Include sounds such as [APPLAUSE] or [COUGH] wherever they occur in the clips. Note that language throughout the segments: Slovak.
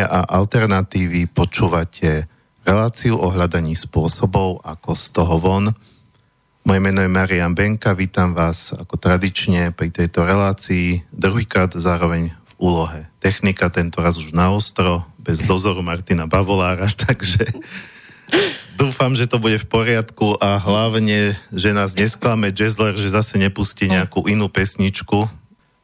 riešenia a alternatívy. Počúvate reláciu o hľadaní spôsobov, ako z toho von. Moje meno je Marian Benka, vítam vás ako tradične pri tejto relácii, druhýkrát zároveň v úlohe technika, tento raz už na ostro, bez dozoru Martina Bavolára, [LAUGHS] takže dúfam, že to bude v poriadku a hlavne, že nás nesklame Jazzler, že zase nepustí nejakú inú pesničku,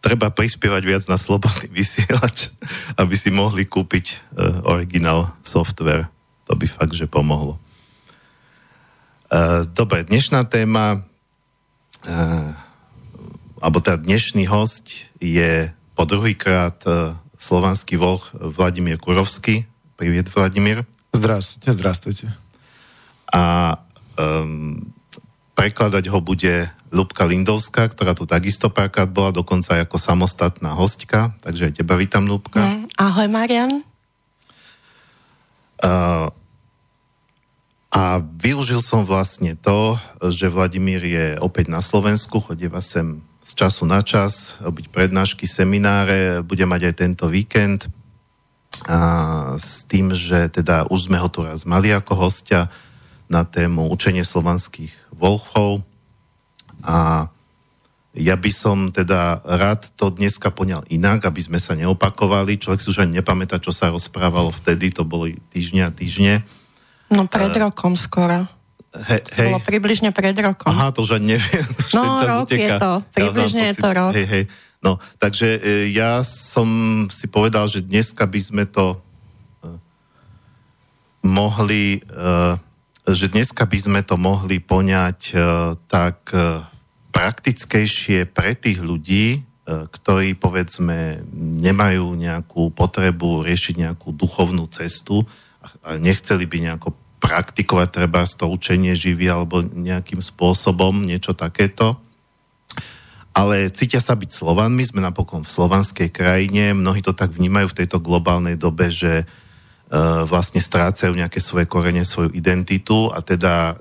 treba prispievať viac na slobodný vysielač, [LAUGHS] aby si mohli kúpiť uh, originál software. To by fakt, že pomohlo. Uh, dobre, dnešná téma, uh, alebo teda dnešný host je po druhýkrát uh, slovanský volch Vladimír Kurovský. Privet, Vladimír. Zdravstvujte, zdravstvujte. A um, prekladať ho bude Lubka Lindovská, ktorá tu takisto párkrát bola, dokonca aj ako samostatná hostka. Takže aj teba vítam, Lubka. Mm, ahoj, Marian. Uh, a využil som vlastne to, že Vladimír je opäť na Slovensku, chodieva sem z času na čas, robiť prednášky, semináre, bude mať aj tento víkend. A s tým, že teda už sme ho tu raz mali ako hostia, na tému učenie slovanských volchov a ja by som teda rád to dneska poňal inak, aby sme sa neopakovali. Človek si už ani nepamätá, čo sa rozprávalo vtedy, to boli týždňa a týždne. No pred uh, rokom skoro. He, hej. Bolo približne pred rokom. Aha, to už ani neviem. [LAUGHS] No, rok uteka. je to. Približne ja je to rok. Hej, hej. No, takže e, ja som si povedal, že dneska by sme to e, mohli e, že dneska by sme to mohli poňať uh, tak uh, praktickejšie pre tých ľudí, uh, ktorí povedzme nemajú nejakú potrebu riešiť nejakú duchovnú cestu a, nechceli by nejako praktikovať treba to učenie živy alebo nejakým spôsobom niečo takéto. Ale cítia sa byť Slovanmi, sme napokon v slovanskej krajine, mnohí to tak vnímajú v tejto globálnej dobe, že uh, E, vlastne strácajú nejaké svoje korene, svoju identitu a teda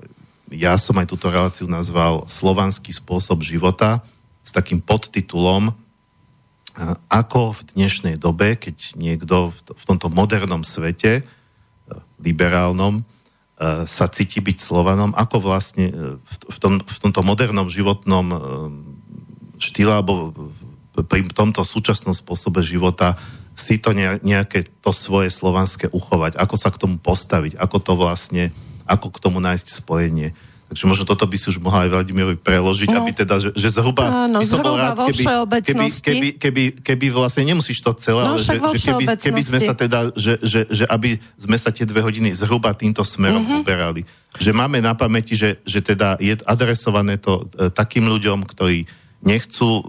ja som aj túto reláciu nazval Slovanský spôsob života s takým podtitulom e, ako v dnešnej dobe, keď niekto v tomto modernom svete, e, liberálnom, sa cíti byť Slovanom, ako vlastne v, tom, v tomto modernom životnom štýle alebo pri tomto súčasnom spôsobe života si to nejaké to svoje slovanské uchovať, ako sa k tomu postaviť, ako to vlastne, ako k tomu nájsť spojenie. Takže možno toto by si už mohla aj Vladimirovi preložiť, no. aby teda, že, že zhruba Áno, by som bol rád, keby, keby, keby, keby, keby vlastne nemusíš to celé, no, ale že, že keby, keby sme sa teda, že, že, že aby sme sa tie dve hodiny zhruba týmto smerom mm-hmm. uberali. Že máme na pamäti, že, že teda je adresované to e, takým ľuďom, ktorí nechcú e,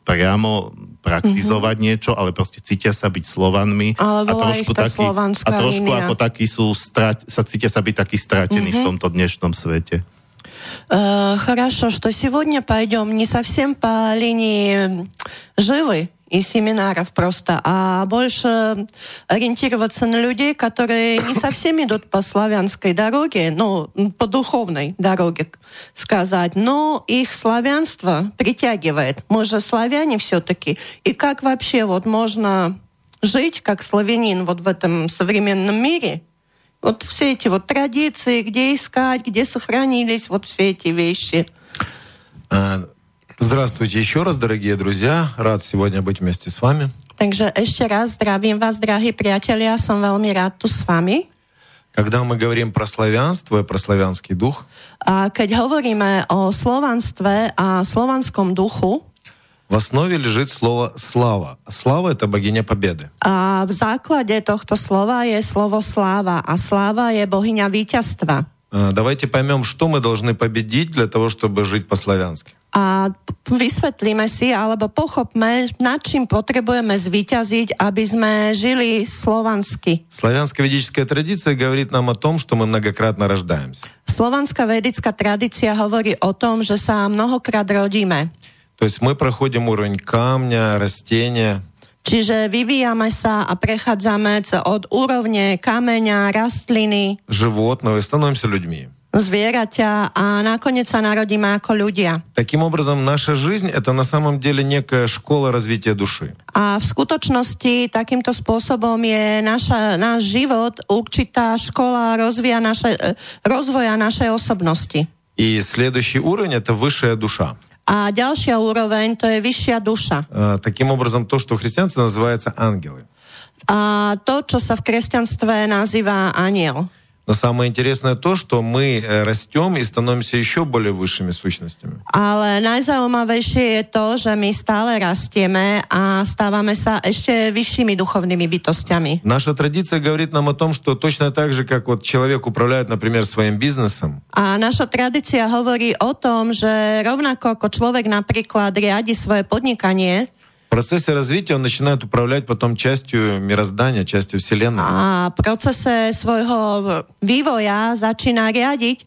priamo praktizovať mm-hmm. niečo, ale proste cítia sa byť Slovanmi ale a trošku, taký, a trošku línia. ako takí sú, strať, sa cítia sa byť takí stratení mm-hmm. v tomto dnešnom svete. Uh, хорошо, что сегодня пойдем не совсем по линии живы, и семинаров просто, а больше ориентироваться на людей, которые не совсем идут по славянской дороге, ну, по духовной дороге сказать, но их славянство притягивает. Мы же славяне все-таки. И как вообще вот можно жить как славянин вот в этом современном мире, вот все эти вот традиции, где искать, где сохранились вот все эти вещи. А, Здравствуйте еще раз, дорогие друзья. Рад сегодня быть вместе с вами. Takže ešte raz zdravím vás, drahí priatelia, som veľmi rád tu s vami. Когда мы говорим про славянство и про славянский дух, a keď hovoríme o slovanstve a slovanskom duchu, в основе лежит слово «слава». Слава — это богиня победы. A v základe tohto slova je slovo sláva a sláva je bohyňa víťazstva. Давайте поймем, что мы должны победить для того, чтобы жить по-славянски a vysvetlíme si alebo pochopme, nad čím potrebujeme zvíťaziť, aby sme žili slovansky. Славянская ведическая традиция говорит нам о том, что мы многократно рождаемся. Slovanská vedická tradícia hovorí o tom, že sa mnohokrát rodíme. То есть мы проходим уровень камня, растения. Čiže vyvíjame sa a prechádzame od úrovne kameňa, rastliny. Животного и становимся людьми zvieraťa a nakoniec sa narodíme ako ľudia. Таким образом, наша жизнь — это на самом деле некая школа развития души. A v skutočnosti takýmto spôsobom je naša, náš život určitá škola rozvíja naše, e, rozvoja našej osobnosti. И следующий уровень — это высшая душа. A ďalšia úroveň to je vyššia duša. Э, Таким образом, то, что в христианстве называется ангелы. A to, čo sa v kresťanstve nazýva aniel. Но самое интересное то, что мы э, растем и становимся еще более высшими сущностями. Ale najzaujímavejšie je to, že my stále rastieme a stávame sa ešte vyššími duchovnými bytostiami. Наша традиция говорит нам о том, что точно так же, как вот человек управляет, например, своим бизнесом, A naša tradícia hovorí o tom, že rovnako ako človek napríklad riadi svoje podnikanie, в процессе развития он начинает управлять потом частью мироздания, частью Вселенной. a v procese svojho vývoja začína riadiť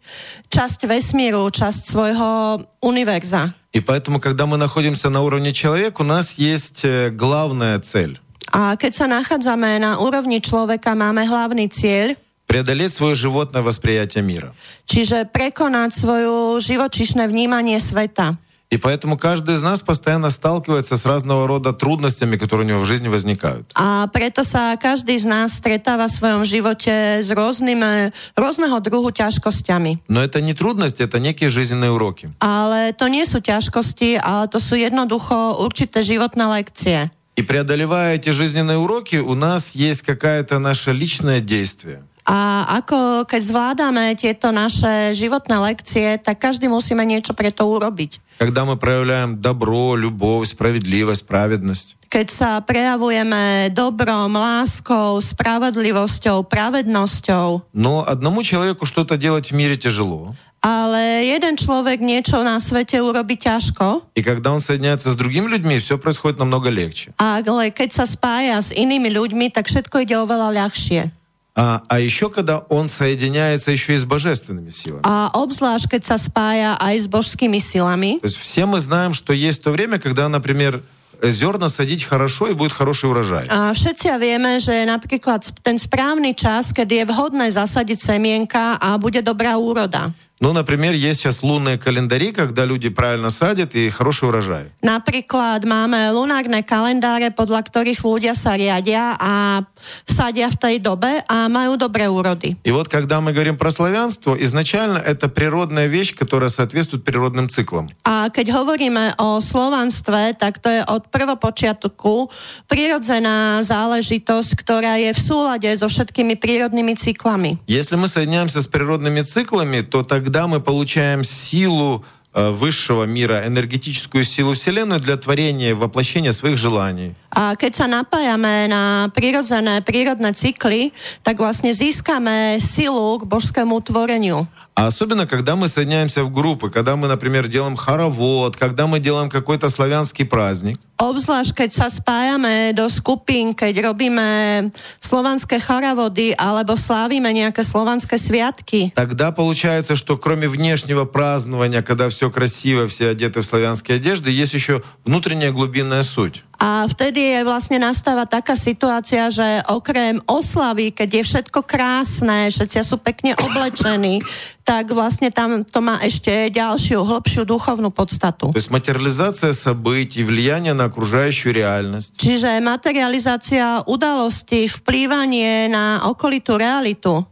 časť vesmíru, časť svojho univerza. И поэтому, когда мы находимся на уровне человека, у нас есть э, главная цель A keď sa nachádzame na úrovni človeka, máme hlavný cieľ, преодолеть свое животное восприятие мира. čiže prekonať svoju živočišné vnímanie sveta. И поэтому каждый из нас постоянно сталкивается с разного рода трудностями, которые у него в жизни возникают. A preto sa z nás stretáva v svojom živote s rôznym, e, rôzneho druhu ťažkosťami. Но это не трудности, это некие жизненные уроки. Ale to nie sú ťažkosti, ale to sú jednoducho určité životné lekcie. И преодолевая эти жизненные уроки, у нас есть какое-то наше личное действие. A ako keď zvládame tieto naše životné lekcie, tak každý musíme niečo pre to urobiť. Когда мы проявляем добро, любовь, справедливость, праведность. Keď sa prejavujeme dobrom, láskou, spravodlivosťou, pravednosťou, Но одному человеку что-то делать в мире тяжело. ale jeden človek niečo na svete urobi ťažko, И когда он соединяется с другими людьми, все происходит намного легче. ale keď sa spája s inými ľuďmi, tak všetko ide oveľa ľahšie. А, а еще когда он соединяется еще и с божественными силами. A obzvlášť, keď sa spája aj s božskými silami. То есть все мы знаем, что есть то время, когда, например, зерна садить хорошо и будет хороший урожай. A všetci vieme, že je napríklad ten správny čas, kedy je vhodné zasadiť semienka a bude dobrá úroda. Ну, например, есть сейчас лунные календари, когда люди правильно садят и хороший урожай. Napríklad máme lunárne kalendáre, podľa ktorých ľudia sa riadia a sadia v tej dobe a majú dobré úrody. И вот когда мы говорим про славянство, изначально это природная вещь, которая соответствует природным циклам. A keď hovoríme o slovanstve, tak to je od prvopočiatku prirodzená záležitosť, ktorá je v súlade so všetkými prírodnými cyklami. Если мы соединяемся с природными циклами, то тогда мы получаем силу э, высшего мира, энергетическую силу Вселенной для творения, воплощения своих желаний. A keď sa napájame na prírodzené, prírodné cykly, tak vlastne získame silu k božskému tvoreniu. А особенно, когда мы соединяемся в группы, когда мы, например, делаем хоровод, когда мы делаем какой-то славянский праздник, Obzvlášť, keď sa spájame do skupín, keď robíme slovanské charavody alebo slávime nejaké slovanské sviatky, тогда получается, что кроме внешнего празднования, когда все красиво, все одеты в славянские одежды, есть еще внутренняя глубинная суть. A vtedy je vlastne nastáva taká situácia, že okrem oslavy, keď je všetko krásne, všetci sú pekne oblečení, tak vlastne tam to má ešte ďalšiu, hlbšiu duchovnú podstatu. То есть материализация событий, влияние на окружающую реальность. Čiže materializácia udalostí, vplývanie na okolitú realitu.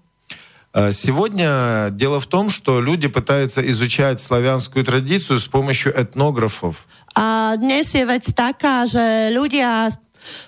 Э, Сегодня дело в том, что люди пытаются изучать славянскую традицию с помощью этнографов. A dnes je vec taká, že ľudia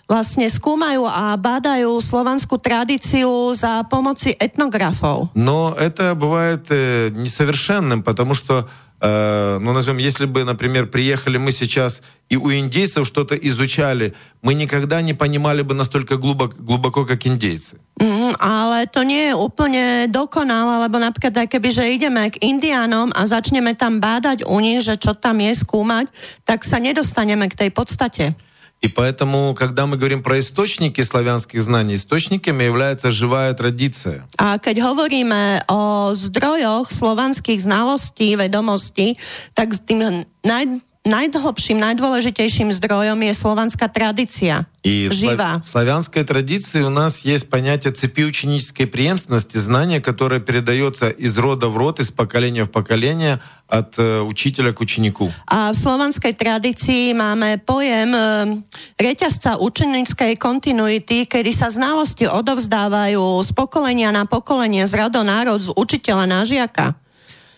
vlastne skúmajú a bádajú slovanskú tradíciu za pomoci etnografov. Но это бывает э, несовершенным, потому что, э, ну, назовем, если бы, например, приехали мы сейчас и у индейцев что-то изучали, мы никогда не понимали бы настолько глубоко, глубоко как индейцы. Mm, ale to nie je úplne dokonalé, lebo napríklad aj keby, že ideme k Indiánom a začneme tam bádať u nich, že čo tam je skúmať, tak sa nedostaneme k tej podstate. И поэтому, когда мы говорим про источники славянских знаний, источниками является живая традиция. A keď hovoríme o zdrojoch slovanských znalostí, vedomostí, tak s tým naj, najdhlbším, najdôležitejším zdrojom je slovanská tradícia. И Жива. в славянской традиции у нас есть понятие цепи ученической преемственности, знание, которое передается из рода в род, из поколения в поколение, от э, учителя к ученику. A v slovanskej tradícii máme pojem e, reťazca učenickej kontinuity, kedy sa znalosti odovzdávajú z pokolenia na pokolenie, z rodo národ, z učiteľa na žiaka.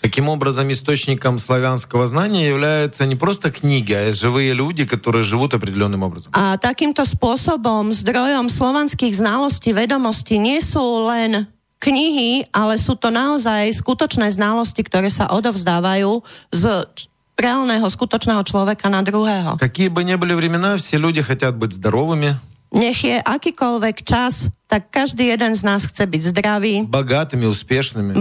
Таким образом, источником славянского знания являются не просто книги, а живые люди, которые живут определенным образом. A takýmto spôsobom zdrojom slovanských znalostí, vedomostí nie sú len knihy, ale sú to naozaj skutočné znalosti, ktoré sa odovzdávajú z č- reálneho, skutočného človeka na druhého. Какие бы ни были времена, все люди хотят быть здоровыми, Nech je akýkoľvek čas, tak každý jeden z nás chce byť zdravý, богатыми, успешными,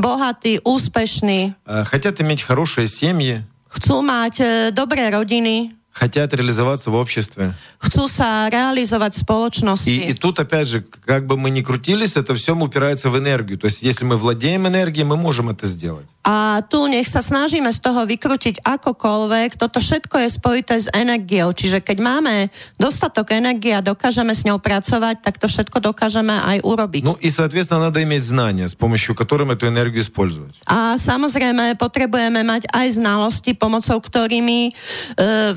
úspešný, э, хотят иметь хорошие семьи, chcú mať e, dobré rodiny, хотят реализоваться в обществе. chcú sa spoločnosti. И, и тут, опять же, как бы мы ни крутились, это все упирается в энергию. То есть, если мы владеем энергией, мы можем это сделать. A tu nech sa snažíme z toho vykrútiť akokoľvek, toto všetko je spojité s energiou. Čiže keď máme dostatok energie a dokážeme s ňou pracovať, tak to všetko dokážeme aj urobiť. Ну и, соответственно, надо иметь знания, с помощью которым эту энергию использовать. A samozrejme potrebujeme mať aj znalosti, pomocou ktorými, e,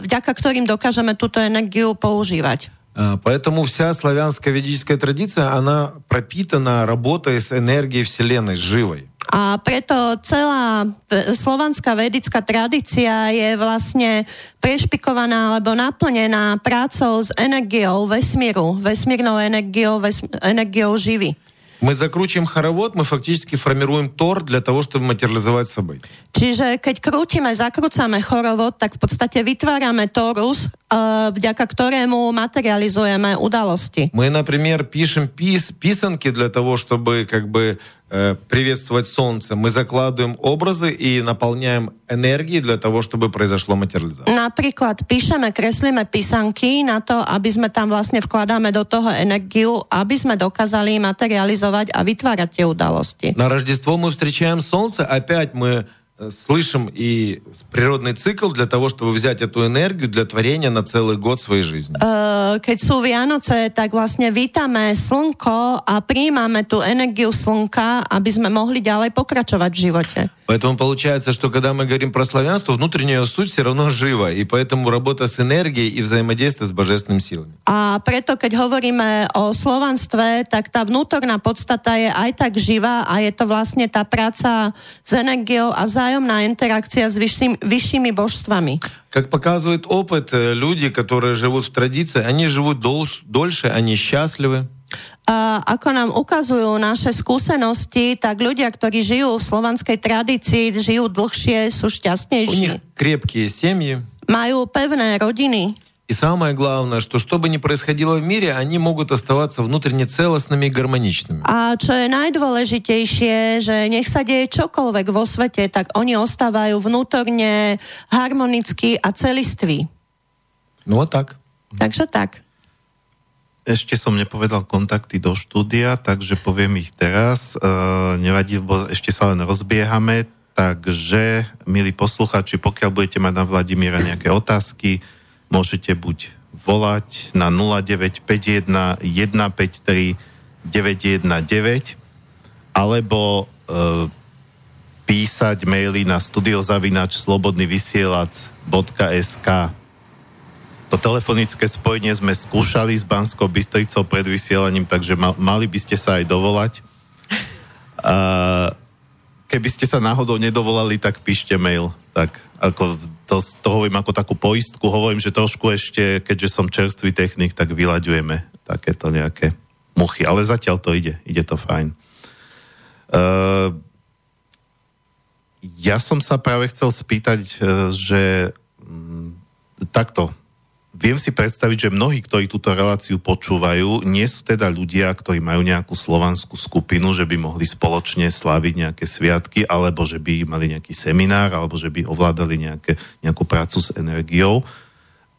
vďaka ktorým dokážeme túto energiu používať. А, Поэтому вся славянская ведическая традиция, она пропитана работой с энергией Вселенной, живой. A preto celá e, slovanská vedická tradícia je vlastne prešpikovaná alebo naplnená prácou s energiou vesmíru, vesmírnou energiou, ves, energiou živy. Мы закручиваем хоровод, мы фактически формируем тор для того, чтобы материализовать события. Čiže keď krútime, zakrúcame chorovod, tak v podstate vytvárame torus, e, vďaka ktorému materializujeme udalosti. Мы, например, пишем пис, писанки для того, чтобы как бы э, приветствовать солнце. Мы закладываем образы и наполняем энергией для того, чтобы произошла материализация. Napríklad píšeme, kreslíme písanky na to, aby sme tam vlastne vkladáme do toho energiu, aby sme dokázali materializovať a vytvárať tie udalosti. На Рождество мы встречаем солнце, опять мы э, слышим и природный цикл для того, чтобы взять эту энергию для творения на целый год своей жизни. E, Keď sú Vianoce, tak vlastne vítame slnko a príjmame tú energiu slnka, aby sme mohli ďalej pokračovať v živote. Поэтому получается, что когда мы говорим про славянство, внутренняя суть все равно жива, и поэтому работа с энергией и взаимодействие с божественными силами. A preto, keď hovoríme o slovanstve, tak tá vnútorná podstata je aj tak živá a je to vlastne tá práca s energiou a vzájomná interakcia s vyšším, vyššími božstvami. Как показывает опыт, э, люди, которые живут в традиции, они живут дольше, они счастливы. A ako nám ukazujú naše skúsenosti, tak ľudia, ktorí žijú v slovanskej tradícii, žijú dlhšie, sú У них šťastnejší. крепкие семьи. Majú pevné rodiny. И самое главное, что что бы ни происходило в мире, они могут оставаться внутренне целостными и гармоничными. A čo je najdôležitejšie, že nech sa deje čokoľvek vo svete, tak oni ostávajú vnútorne harmonickí a celiství. Ну вот так. Takže tak. Ešte som nepovedal kontakty do štúdia, takže poviem ich teraz. E, nevadí, lebo ešte sa len rozbiehame. Takže, milí posluchači, pokiaľ budete mať na Vladimíra nejaké otázky, môžete buď volať na 0951 153 919 alebo e, písať maily na studiozavinač slobodnyvysielac.sk to telefonické spojenie sme skúšali s Banskou Bystricou pred vysielaním, takže ma, mali by ste sa aj dovolať. A keby ste sa náhodou nedovolali, tak píšte mail. Tak ako to, to hovorím ako takú poistku, hovorím, že trošku ešte, keďže som čerstvý technik, tak vyľaďujeme takéto nejaké muchy. Ale zatiaľ to ide, ide to fajn. Uh, ja som sa práve chcel spýtať, uh, že mm, takto, Viem si predstaviť, že mnohí, ktorí túto reláciu počúvajú, nie sú teda ľudia, ktorí majú nejakú slovanskú skupinu, že by mohli spoločne sláviť nejaké sviatky, alebo že by mali nejaký seminár, alebo že by ovládali nejaké, nejakú prácu s energiou,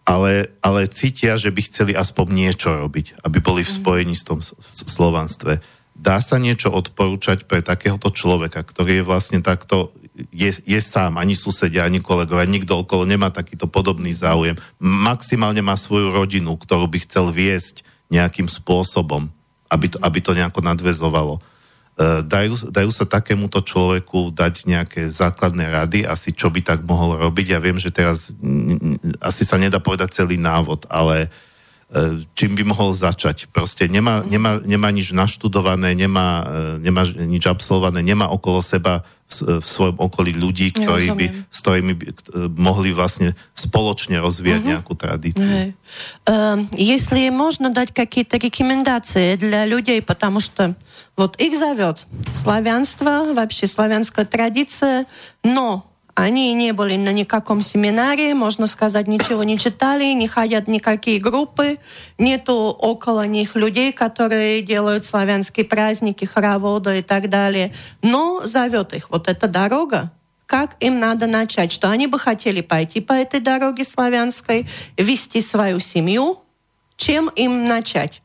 ale, ale cítia, že by chceli aspoň niečo robiť, aby boli v spojení s tom slovanstve. Dá sa niečo odporúčať pre takéhoto človeka, ktorý je vlastne takto je, je sám, ani susedia, ani kolegovia, nikto okolo nemá takýto podobný záujem. Maximálne má svoju rodinu, ktorú by chcel viesť nejakým spôsobom, aby to, aby to nejako nadvezovalo. E, dajú, dajú sa takémuto človeku dať nejaké základné rady, asi čo by tak mohol robiť. Ja viem, že teraz asi sa nedá povedať celý návod, ale uh, čím by mohol začať. Proste nemá, nemá, nemá nič naštudované, nemá, e, nemá nič absolvované, nemá okolo seba v, v svojom okolí ľudí, ktorí by, s ktorými by, mohli vlastne spoločne rozvíjať uh-huh. nejakú tradíciu. Uh-huh. Uh, если можно дать какие-то рекомендации для людей, потому что вот их зовет славянство, вообще славянская традиция, но Они не были на никаком семинаре, можно сказать, ничего не читали, не ходят никакие группы, нету около них людей, которые делают славянские праздники, хороводы и так далее. Но зовет их вот эта дорога, как им надо начать, что они бы хотели пойти по этой дороге славянской, вести свою семью, чем им начать?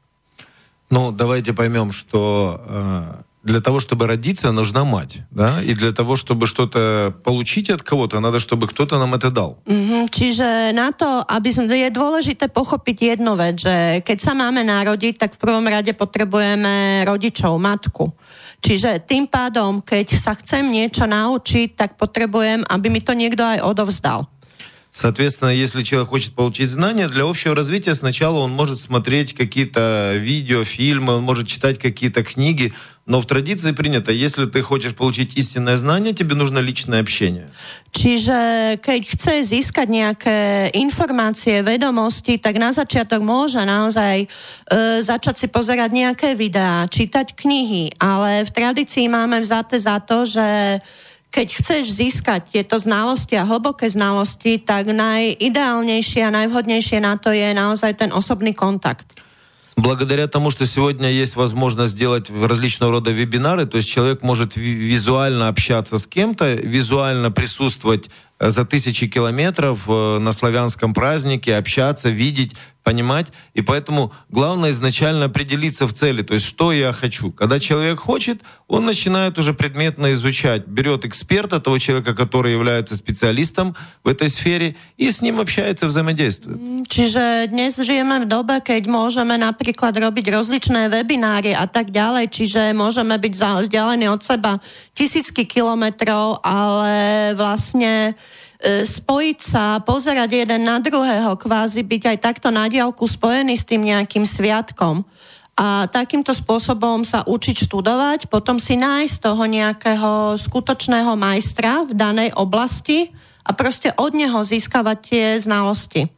Ну, давайте поймем, что э, для того, чтобы родиться, нужна мать, да? И для того, чтобы что-то получить от кого-то, надо, чтобы кто-то нам это dal. Mm-hmm. Čiže na to, aby sme, je dôležité pochopiť jednu vec, že keď sa máme narodiť, tak v prvom rade potrebujeme rodičov, matku. Čiže tým pádom, keď sa chcem niečo naučiť, tak potrebujem, aby mi to niekto aj odovzdal. Соответственно, если человек хочет получить знания, для общего развития сначала он может смотреть какие-то видео, фильмы, он может читать какие-то книги, но в традиции принято, если ты хочешь получить истинное знание, тебе нужно личное общение. Čiže keď chce získať nejaké informácie, vedomosti, tak na začiatok môže naozaj e, začať si pozerať nejaké videá, čítať knihy, ale v tradícii máme vzaté za to, že keď chceš získať tieto znalosti a hlboké znalosti, tak najideálnejšie a najvhodnejšie na to je naozaj ten osobný kontakt. Благодаря тому, что сегодня есть возможность сделать различного рода вебинары, то есть человек может визуально общаться с кем-то, визуально присутствовать за тысячи километров э, на славянском празднике, общаться, видеть понимать. И поэтому главное изначально определиться в цели, то есть что я хочу. Когда человек хочет, он начинает уже предметно изучать, берет эксперта, того человека, который является специалистом в этой сфере, и с ним общается, взаимодействует. Čiže dnes žijeme v dobe, keď môžeme napríklad robiť rozličné webináry a tak ďalej, čiže môžeme byť vzdialení od seba tisícky kilometrov, ale vlastne spojiť sa, pozerať jeden na druhého, kvázi byť aj takto na diálku spojený s tým nejakým sviatkom. A takýmto spôsobom sa učiť študovať, potom si nájsť toho nejakého skutočného majstra v danej oblasti a proste od neho získavať tie znalosti.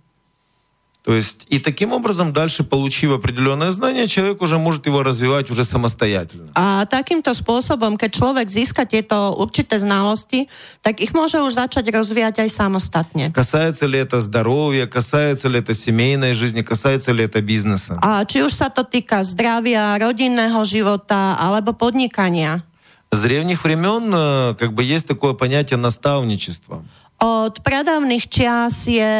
То есть и таким образом дальше, получив определенное знание, человек уже может его развивать уже самостоятельно. A takýmto spôsobom, keď človek získa tieto určité znalosti, tak ich môže už začať rozvíjať aj samostatne. Касается ли это здоровья, касается ли это семейной жизни, касается ли это бизнеса. A či už sa to týka zdravia, rodinného života alebo podnikania. С древних времен как бы есть такое понятие наставничества. Od pradávnych čias je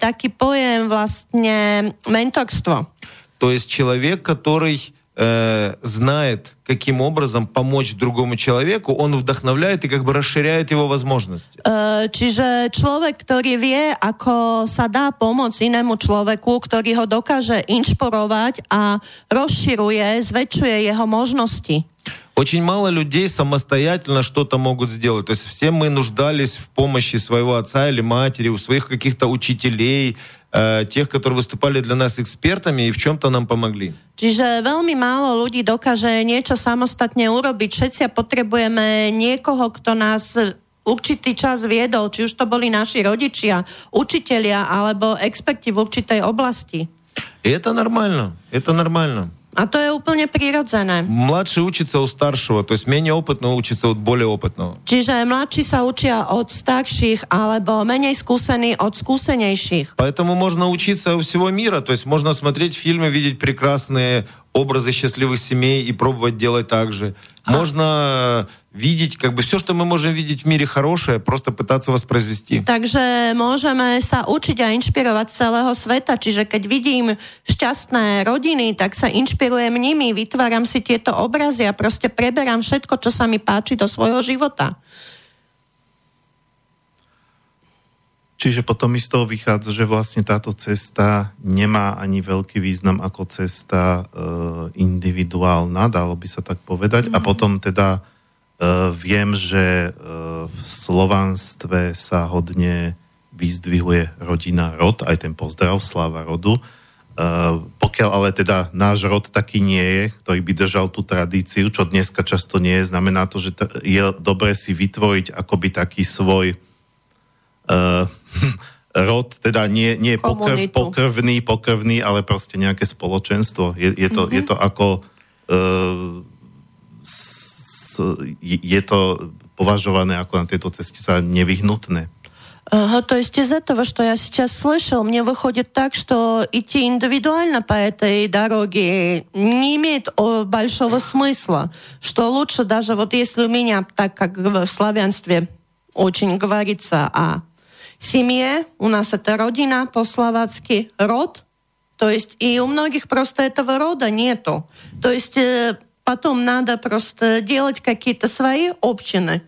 taký pojem vlastne mentorstvo. То есть человек, который э, знает, каким образом помочь другому человеку, он вдохновляет и как бы расширяет его возможности. Uh, čiže človek, ktorý vie, ako sa dá pomôcť inému človeku, ktorý ho dokáže inšpirovať a rozširuje, zväčšuje jeho možnosti. Очень мало людей самостоятельно что-то могут сделать. То есть все мы нуждались в помощи своего отца или матери, у своих каких-то учителей, э, тех, которые выступали для нас экспертами и в чем-то нам помогли. Čiže veľmi málo ľudí dokáže niečo samostatne urobiť. Všetci potrebujeme niekoho, kto nás určitý čas viedol, či už to boli naši rodičia, učitelia alebo experti v určitej oblasti. И это нормально, это нормально. A to je úplne prirodzené. Mladší učится u staršieho, to jest menej opытného učится od более opытného. Čiže mladší sa učia od starších alebo menej skúsení od skúsenejších. Поэтому можно учиться у всего мира, то есть можно смотреть фильмы, видеть прекрасные образы счастливых семей и пробовать делать так же. Можно видеть, как бы все, что мы можем видеть в мире хорошее, просто пытаться воспроизвести. Takže môžeme sa učiť a inšpirovať celého sveta. Čiže keď vidím šťastné rodiny, tak sa inšpirujem nimi, vytváram si tieto obrazy a proste preberám všetko, čo sa mi páči do svojho života. Čiže potom mi z toho vychádza, že vlastne táto cesta nemá ani veľký význam ako cesta e, individuálna, dalo by sa tak povedať. Mm. A potom teda e, viem, že e, v slovanstve sa hodne vyzdvihuje rodina rod, aj ten pozdrav sláva rodu. E, pokiaľ ale teda náš rod taký nie je, ktorý by držal tú tradíciu, čo dneska často nie je, znamená to, že t- je dobré si vytvoriť akoby taký svoj rod, teda nie, nie pokrv, pokrvný, pokrvný, ale proste nejaké spoločenstvo. Je, je, to, mm-hmm. je to ako... Uh, s, je to považované ako na tejto ceste za nevyhnutné. Ага, то есть из этого, что я сейчас слышал, мне выходит так, что идти индивидуально по этой дороге не имеет большого смысла, что лучше даже вот если у меня, так как в славянстве очень говорится о семье, у нас это родина по-словацки, род, то есть и у многих просто этого рода нету. То есть потом надо просто делать какие-то свои общины.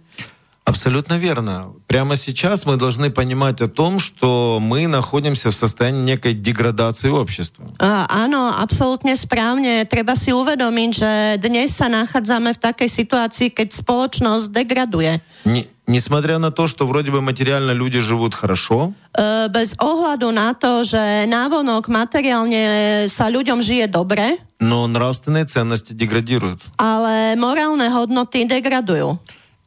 Абсолютно верно. Прямо сейчас мы должны понимать о том, что мы находимся в состоянии некой деградации общества. Uh, áno, absolútne správne. Treba si uvedomiť, že dnes sa nachádzame v takej situácii, keď spoločnosť degraduje. Не, Несмотря на то, что вроде бы материально люди живут хорошо. Bez ohľadu na to, že návonok materiálne sa ľuďom žije dobre. Но нравственные ценности деградируют. Ale morálne hodnoty degradujú.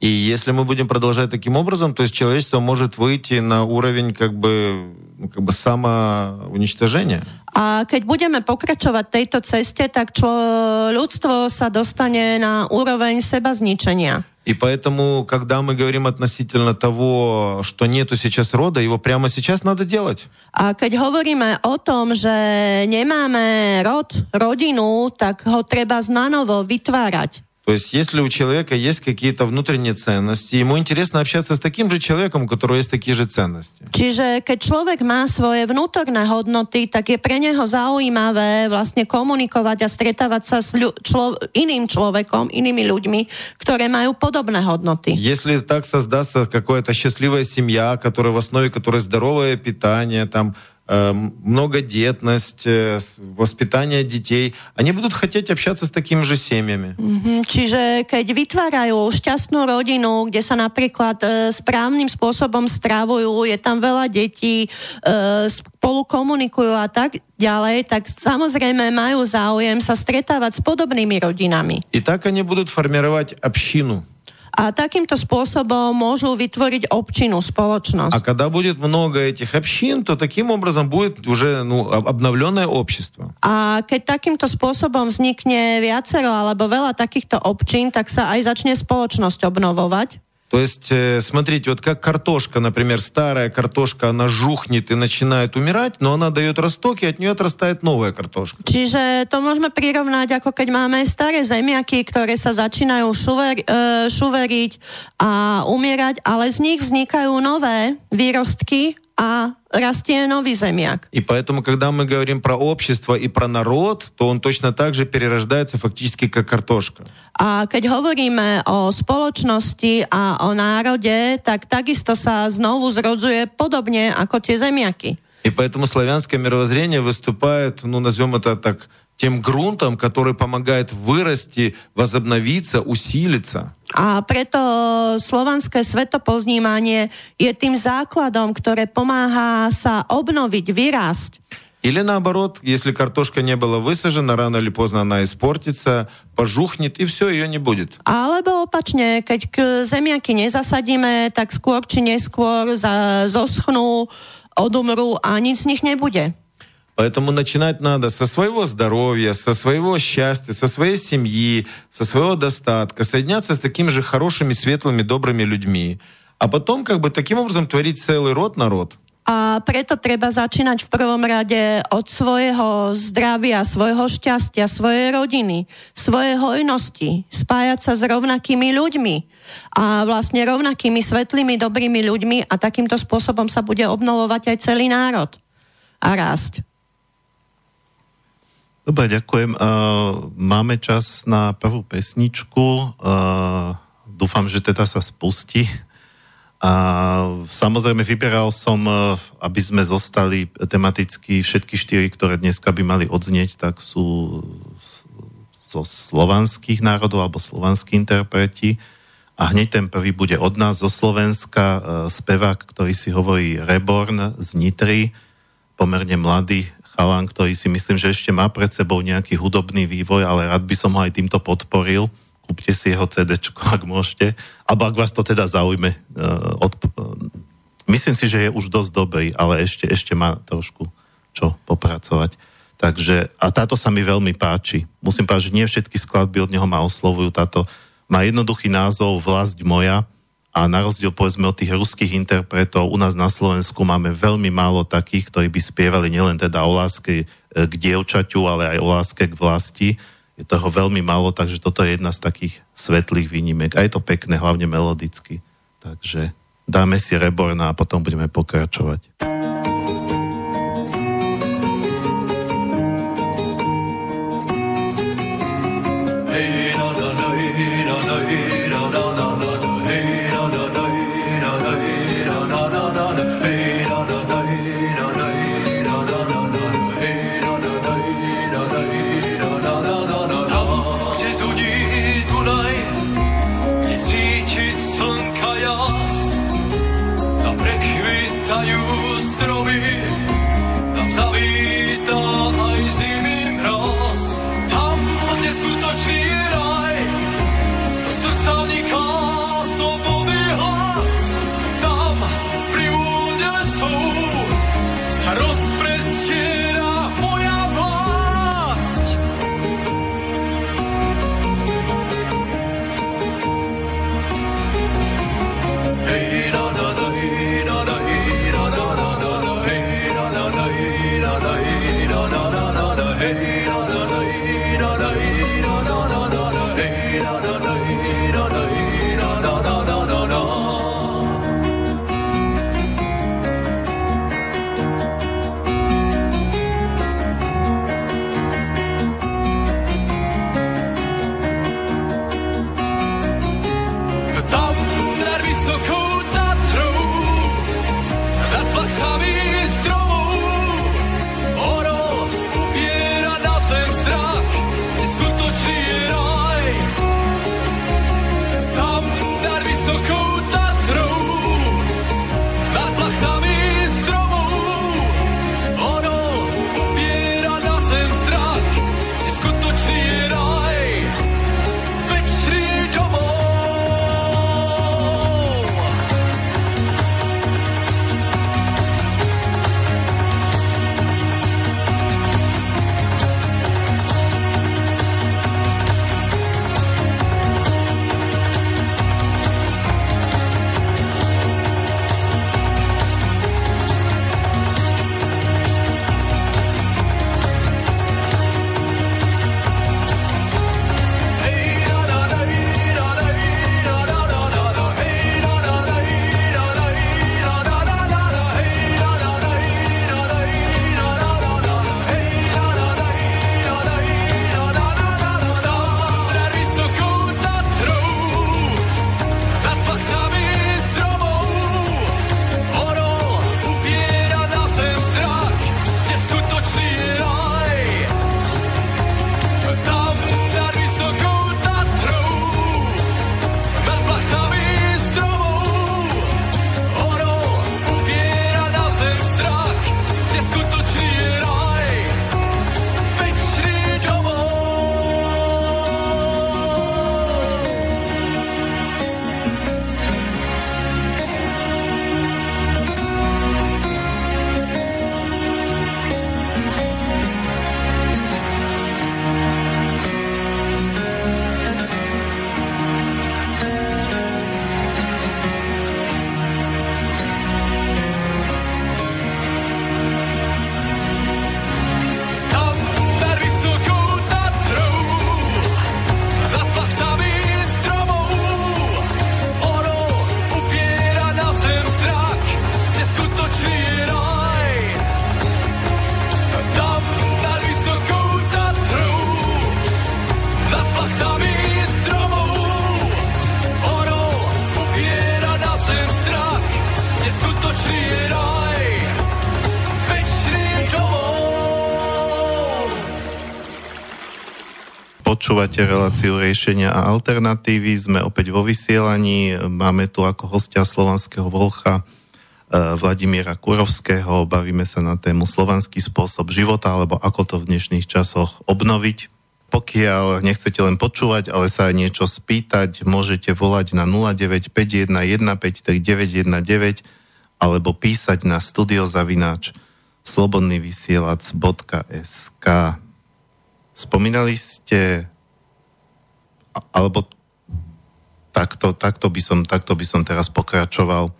И если мы будем продолжать таким образом, то есть человечество может выйти на уровень как бы, как бы самоуничтожения. A keď budeme pokračovať tejto ceste, tak člo, ľudstvo sa dostane na úroveň seba zničenia. И поэтому, когда мы говорим относительно того, что нету сейчас рода, его прямо сейчас надо делать. A keď hovoríme o tom, že nemáme rod, rodinu, tak ho treba znanovo vytvárať. То есть, если у человека есть какие-то внутренние ценности, ему интересно общаться с таким же человеком, у которого есть такие же ценности. Čiže keď človek má svoje vnútorné hodnoty, tak je pre neho zaujímavé vlastne komunikovať a stretávať sa s ľu- člo- iným človekom, inými ľuďmi, ktoré majú podobné hodnoty. Если так создастся какая-то счастливая семья, которая в основе которой здоровое питание, там многодетность, воспитание детей, они будут хотеть общаться с такими же семьями. Mm-hmm. Čiže keď vytvárajú šťastnú rodinu, kde sa napríklad e, správnym spôsobom stravujú, je tam veľa detí, e, spolu komunikujú a tak ďalej, tak samozrejme majú záujem sa stretávať s podobnými rodinami. И так они будут формировать общину. A takýmto spôsobom môžu vytvoriť občinu, spoločnosť. А когда будет много этих общин, то таким образом будет уже ну, обновленное общество. A keď takýmto spôsobom vznikne viacero alebo veľa takýchto občín, tak sa aj začne spoločnosť obnovovať. То есть, э, смотрите, вот как картошка, например, старая картошка, она жухнет и начинает умирать, но она дает росток, и от нее отрастает новая картошка. Čiže to môžeme prirovnať, ako keď máme staré zemiaky, ktoré sa začínajú šuver, uh, šuveriť a umierať, ale z nich vznikajú nové výrostky a расте новый земляк. И поэтому, когда мы говорим про общество и про народ, то он точно так же перерождается фактически как картошка. A keď hovoríme o spoločnosti a o národe, tak takisto sa znovu zrodzuje podobne ako tie zemiaky. И поэтому славянское мировоззрение выступает, ну, назовем это так, тем грунтом, который помогает вырасти, возобновиться, усилиться. A preto slovanské svetopoznímanie je tým základom, ktoré pomáha sa obnoviť, vyrásť. Или наоборот, если картошка не была высажена, рано или поздно она испортится, пожухнет и все, ее не будет. Alebo opačne, keď k zemiaky nezasadíme, tak skôr či neskôr zoschnú, odumrú a nic z nich nebude. Поэтому начинать надо со своего здоровья, со своего счастья, со своей семьи, со своего достатка, соединяться с такими же хорошими, светлыми, добрыми людьми. А потом как бы таким образом творить целый род народ. A preto treba začínať v prvom rade od svojho zdravia, svojho šťastia, svojej rodiny, svojej hojnosti, spájať sa s rovnakými ľuďmi a vlastne rovnakými svetlými, dobrými ľuďmi a takýmto spôsobom sa bude obnovovať aj celý národ a rásť. Dobre, ďakujem. Uh, máme čas na prvú pesničku. Uh, dúfam, že teda sa spustí. A samozrejme vyberal som, e, aby sme zostali tematicky všetky štyri, ktoré dneska by mali odznieť, tak sú zo slovanských národov alebo slovanskí interpreti. A hneď ten prvý bude od nás zo Slovenska, e, spevák, ktorý si hovorí Reborn z Nitry, pomerne mladý chalán, ktorý si myslím, že ešte má pred sebou nejaký hudobný vývoj, ale rád by som ho aj týmto podporil kúpte si jeho CD, ak môžete, alebo ak vás to teda zaujme. Uh, od, uh, myslím si, že je už dosť dobrý, ale ešte, ešte má trošku čo popracovať. Takže, a táto sa mi veľmi páči. Musím povedať, že nie všetky skladby od neho ma oslovujú. Táto má jednoduchý názov Vlast moja a na rozdiel povedzme od tých ruských interpretov, u nás na Slovensku máme veľmi málo takých, ktorí by spievali nielen teda o láske e, k dievčaťu, ale aj o láske k vlasti je toho veľmi málo, takže toto je jedna z takých svetlých výnimek. A je to pekné, hlavne melodicky. Takže dáme si Reborna a potom budeme pokračovať. Počúvate reláciu riešenia a alternatívy. Sme opäť vo vysielaní. Máme tu ako hostia slovanského volcha eh, Vladimíra Kurovského. Bavíme sa na tému slovanský spôsob života, alebo ako to v dnešných časoch obnoviť. Pokiaľ nechcete len počúvať, ale sa aj niečo spýtať, môžete volať na 0951153919 alebo písať na studiozavináč slobodnyvysielac.sk Spomínali ste alebo takto, takto, by som, takto by som teraz pokračoval.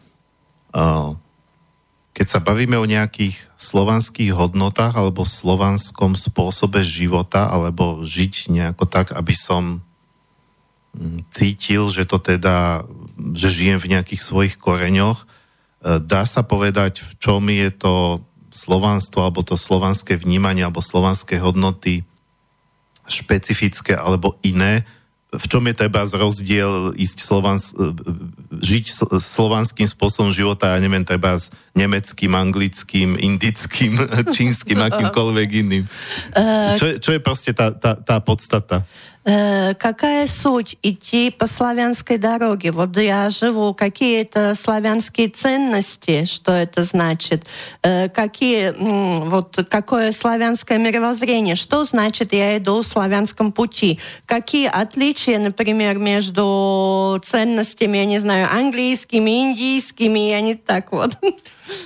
Keď sa bavíme o nejakých slovanských hodnotách alebo slovanskom spôsobe života, alebo žiť nejako tak, aby som mm, cítil, že to teda, že žijem v nejakých svojich koreňoch, e, dá sa povedať, v čom je to slovanstvo alebo to slovanské vnímanie alebo slovanské hodnoty špecifické alebo iné, v čom je treba z rozdiel ísť slovans, žiť slovanským spôsobom života, ja neviem, treba s nemeckým, anglickým, [LAUGHS] indickým, čínskym, [LAUGHS] akýmkoľvek iným. Čo, čo je proste tá, tá, tá podstata? Э, какая суть идти по славянской дороге? Вот я живу, какие это славянские ценности, что это значит? Э, какие, вот, какое славянское мировоззрение? Что значит я иду в славянском пути? Какие отличия, например, между ценностями, я не знаю, английскими, индийскими, я не так вот.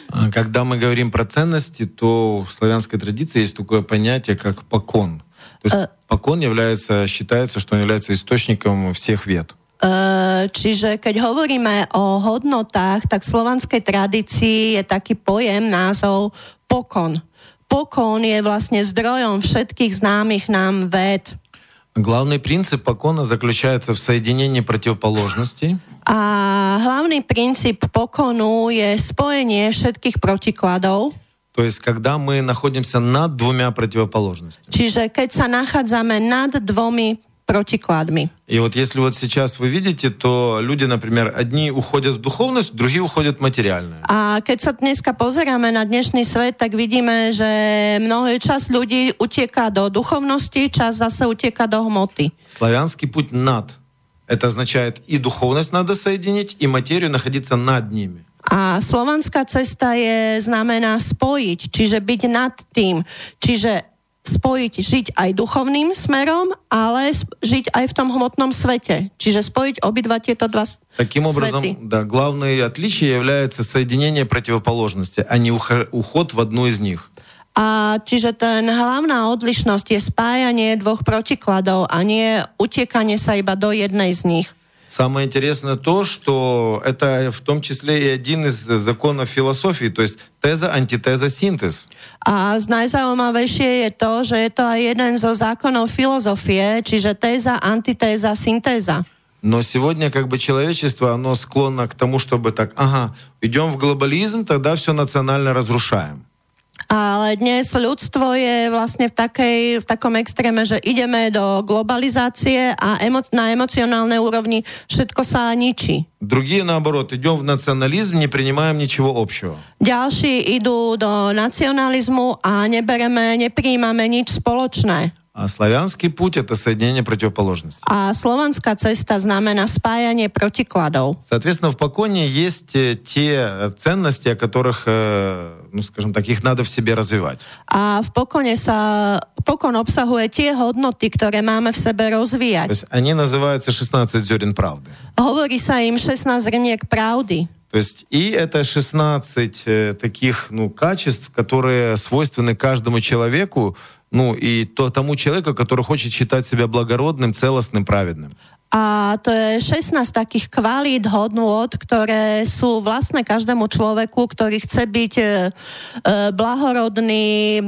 А когда мы говорим про ценности, то в славянской традиции есть такое понятие, как покон. То есть uh, покон является, считается, что он является источником всех вет. Uh, čiže keď hovoríme o hodnotách, tak v slovanskej tradícii je taký pojem, názov pokon. Pokon je vlastne zdrojom všetkých známych nám ved. Главный принцип покона заключается в соединении противоположностей. A hlavný princíp pokonu je spojenie všetkých protikladov. То есть, когда мы находимся над двумя противоположностями. Čiže keď sa nachádzame nad dvomi protikladmi. И вот если вот сейчас вы видите, то люди, например, одни уходят в духовность, другие уходят в материальное. A keď sa dneska pozeráme na dnešný svet, tak vidíme, že mnohý čas ľudí uteká do duchovnosti, čas zase uteká do hmoty. Славянский путь над. Это означает и духовность надо соединить, и материю находиться над ними. A slovanská cesta je znamená spojiť, čiže byť nad tým. Čiže spojiť, žiť aj duchovným smerom, ale žiť aj v tom hmotном свете. Čiže spojiť obidva tieto dva Таким образом, светы. да, главное отличие является соединение противоположности, а не уход в одну из них. A čiže ten hlavná odlišnosť je spájanie dvoch protikladov a nie utiekanie sa iba do jednej z nich. Самое интересное то, что это в том числе и один из законов философии, то есть теза, антитеза, синтез. A najzaujímavejšie je to, že je to aj jeden zo zákonov filozofie, čiže téza, antitéza, syntéza. Но сегодня как бы человечество, оно склонно к тому, чтобы так, ага, идем в глобализм, тогда все национально разрушаем. Ale dnes ľudstvo je vlastne v, takej, v takom extréme, že ideme do globalizácie a emo- na emocionálnej úrovni všetko sa ničí. Другие, наоборот, идем в национализм, не принимаем ничего общего. Ďalší idú do nacionalizmu a nebereme, nepríjmame nič spoločné. А славянский путь — это соединение противоположностей. A slovanská cesta znamená spájanie protikladov. Соответственно, в поконе есть те ценности, о которых, ну, скажем так, их надо в себе развивать. A v pokone sa, pokon obsahuje tie hodnoty, ktoré máme v sebe rozvíjať. То есть они называются 16 зерен правды. Hovorí sa im 16 zrniek pravdy. То есть и это 16 э, таких ну, качеств, которые свойственны каждому человеку, ну и то, тому человеку, который хочет считать себя благородным, целостным, праведным. A to je 16 takých kvalít, hodnôt, ktoré sú vlastné každému človeku, ktorý chce byť e, e, blahorodný,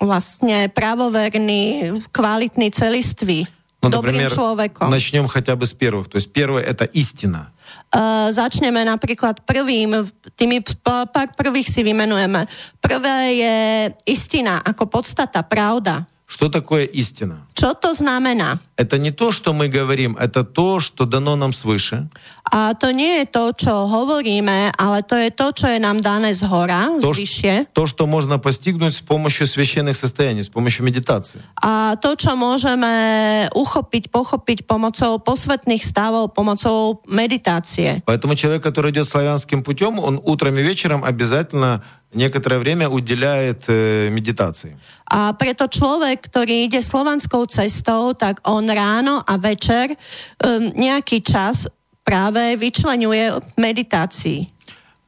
vlastne pravoverný, kvalitný, celistvý, ну, dobrým например, človekom. Начнем хотя бы с первых. То есть первое — это истина. Uh, začneme napríklad prvým, tými pár prvých si vymenujeme. Prvé je istina ako podstata, pravda. Что такое истина? Čo to znamená? Это не то, что мы говорим, это то, что дано нам свыше. A to nie je to, čo hovoríme, ale to je to, čo je nám dané z hora, То, ш- zvyšie. то, что можно постигнуть с помощью священных состояний, с помощью медитации. A to, čo môžeme uchopiť, pochopiť pomocou posvetných stavov, pomocou meditácie. Поэтому человек, который идет славянским путем, он утром и вечером обязательно некоторое время уделяет э, медитации. A preto človek, ktorý ide slovanskou cestou, tak on ráno a večer um, nejaký čas práve vyčlenuje meditácii.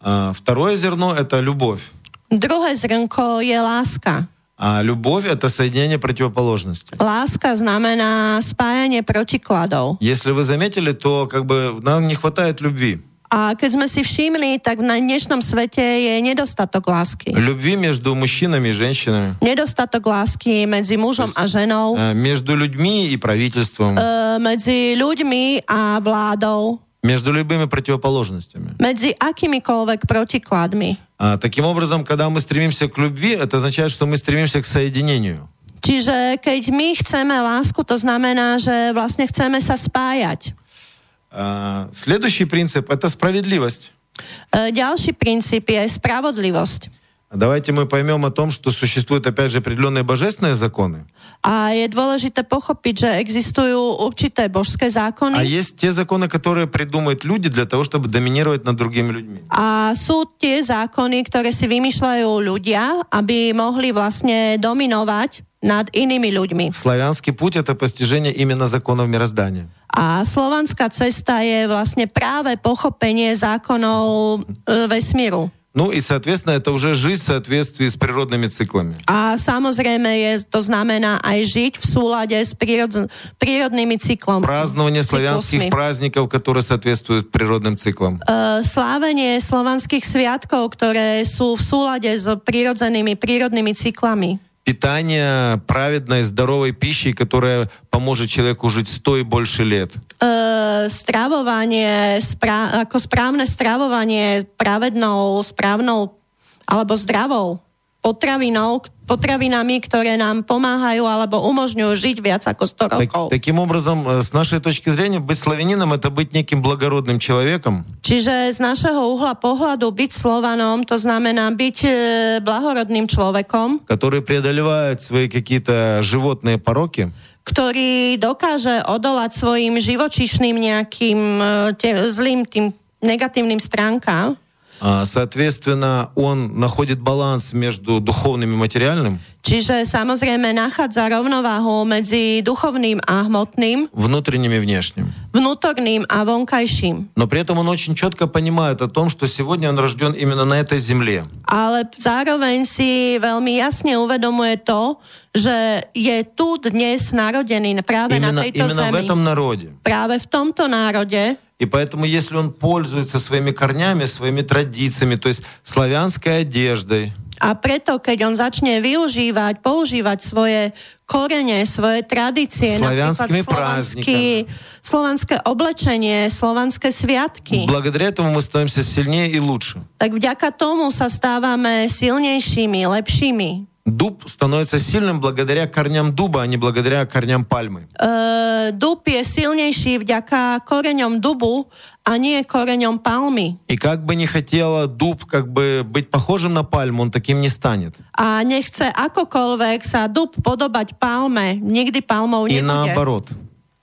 А, Второе зерно — это любовь. Druhé zrnko je láska. А любовь — это соединение противоположностей. Láska znamená spájanie protikladov. Если вы заметили, то как бы нам не хватает любви. A keď sme si všimli, tak na dnešnom svete je nedostatok lásky. Любви между мужчинами и женщинами, Nedostatok lásky medzi mužom a ženou, э, между людьми и правительством, e, medzi ľuďmi a vládou, между любыми противоположностями. medzi akýmikoľvek protikladmi. А, Таким образом, когда мы стремимся к любви, это означает, что мы стремимся к соединению. Čiže keď my chceme lásku, to znamená, že vlastne chceme sa spájať. А, Следующий принцип — это справедливость. E, ďalší princíp je spravodlivosť. Давайте мы поймем о том, что существуют, опять же, определенные божественные законы, A je dôležité pochopiť, že existujú určité božské а zákony есть те законы, которые придумают люди для того, чтобы доминировать над другими людьми. a sú tie zákony, ktoré si vymýšľajú ľudia, aby mohli vlastne dominovať nad inými ľuďmi. Славянский путь — это постижение именно законов мироздания. A slovanská cesta je vlastne práve pochopenie zákonov e, vesmíru. Ну и, соответственно, это уже жизнь в соответствии с природными циклами. A samozrejme je, to znamená aj žiť v súlade s prírod, prírodnými cyklom. Празднование славянских Цикlusmi. праздников, которые соответствуют природным циклам. E, slávenie slovanských sviatkov, ktoré sú v súlade s prírodzenými, prírodnými cyklami. Питание праведной, здоровой пищей, которая поможет человеку жить 100 и больше лет. E, stravovanie, sprá, ako správne stravovanie pravednou, správnou alebo zdravou potravinou, k- potravinami, ktoré nám pomáhajú alebo umožňujú žiť viac ako 100 Так- rokov. таким образом, э, с нашей точки зрения, быть славянином — это быть неким благородным человеком, Čiže z našeho uhla pohľadu byť Slovanom, to znamená byť e, blahorodným človekom, который преодолевает свои какие-то животные пороки, ktorý dokáže odolať svojim živočišným nejakým e, te, zlým tým negatívnym stránkám. а, соответственно, он находит баланс между духовным и материальным, Čiže samozrejme nachádza rovnováhu medzi duchovným a hmotným, внутренним и внешним. vnútorným a vonkajším. Но при этом он очень четко понимает о том, что сегодня он рожден именно на этой земле. Ale zároveň si veľmi jasne uvedomuje to, že je tu dnes narodený práve Именно, tejto именно в zemi. этом народе. Práve v tomto národe. И поэтому, если он пользуется своими корнями, своими традициями, то есть славянской одеждой, A preto, keď on začne využívať, používať svoje korene, svoje tradície, Slovanskými napríklad slovanský, slovanské oblečenie, slovanské sviatky, благодаря этому мы становимся сильнее и лучше. tak vďaka tomu sa stávame silnejšími, lepšími. Дуб становится сильным благодаря корням дуба, а не благодаря корням пальмы. E, dub je silnejší vďaka koreňom dubu a nie koreňom palmy. И как бы не хотела дуб как бы быть похожим на пальму, он таким не станет. A nechce akokoľvek sa dub podobať palme, nikdy palmou И nebude. наоборот.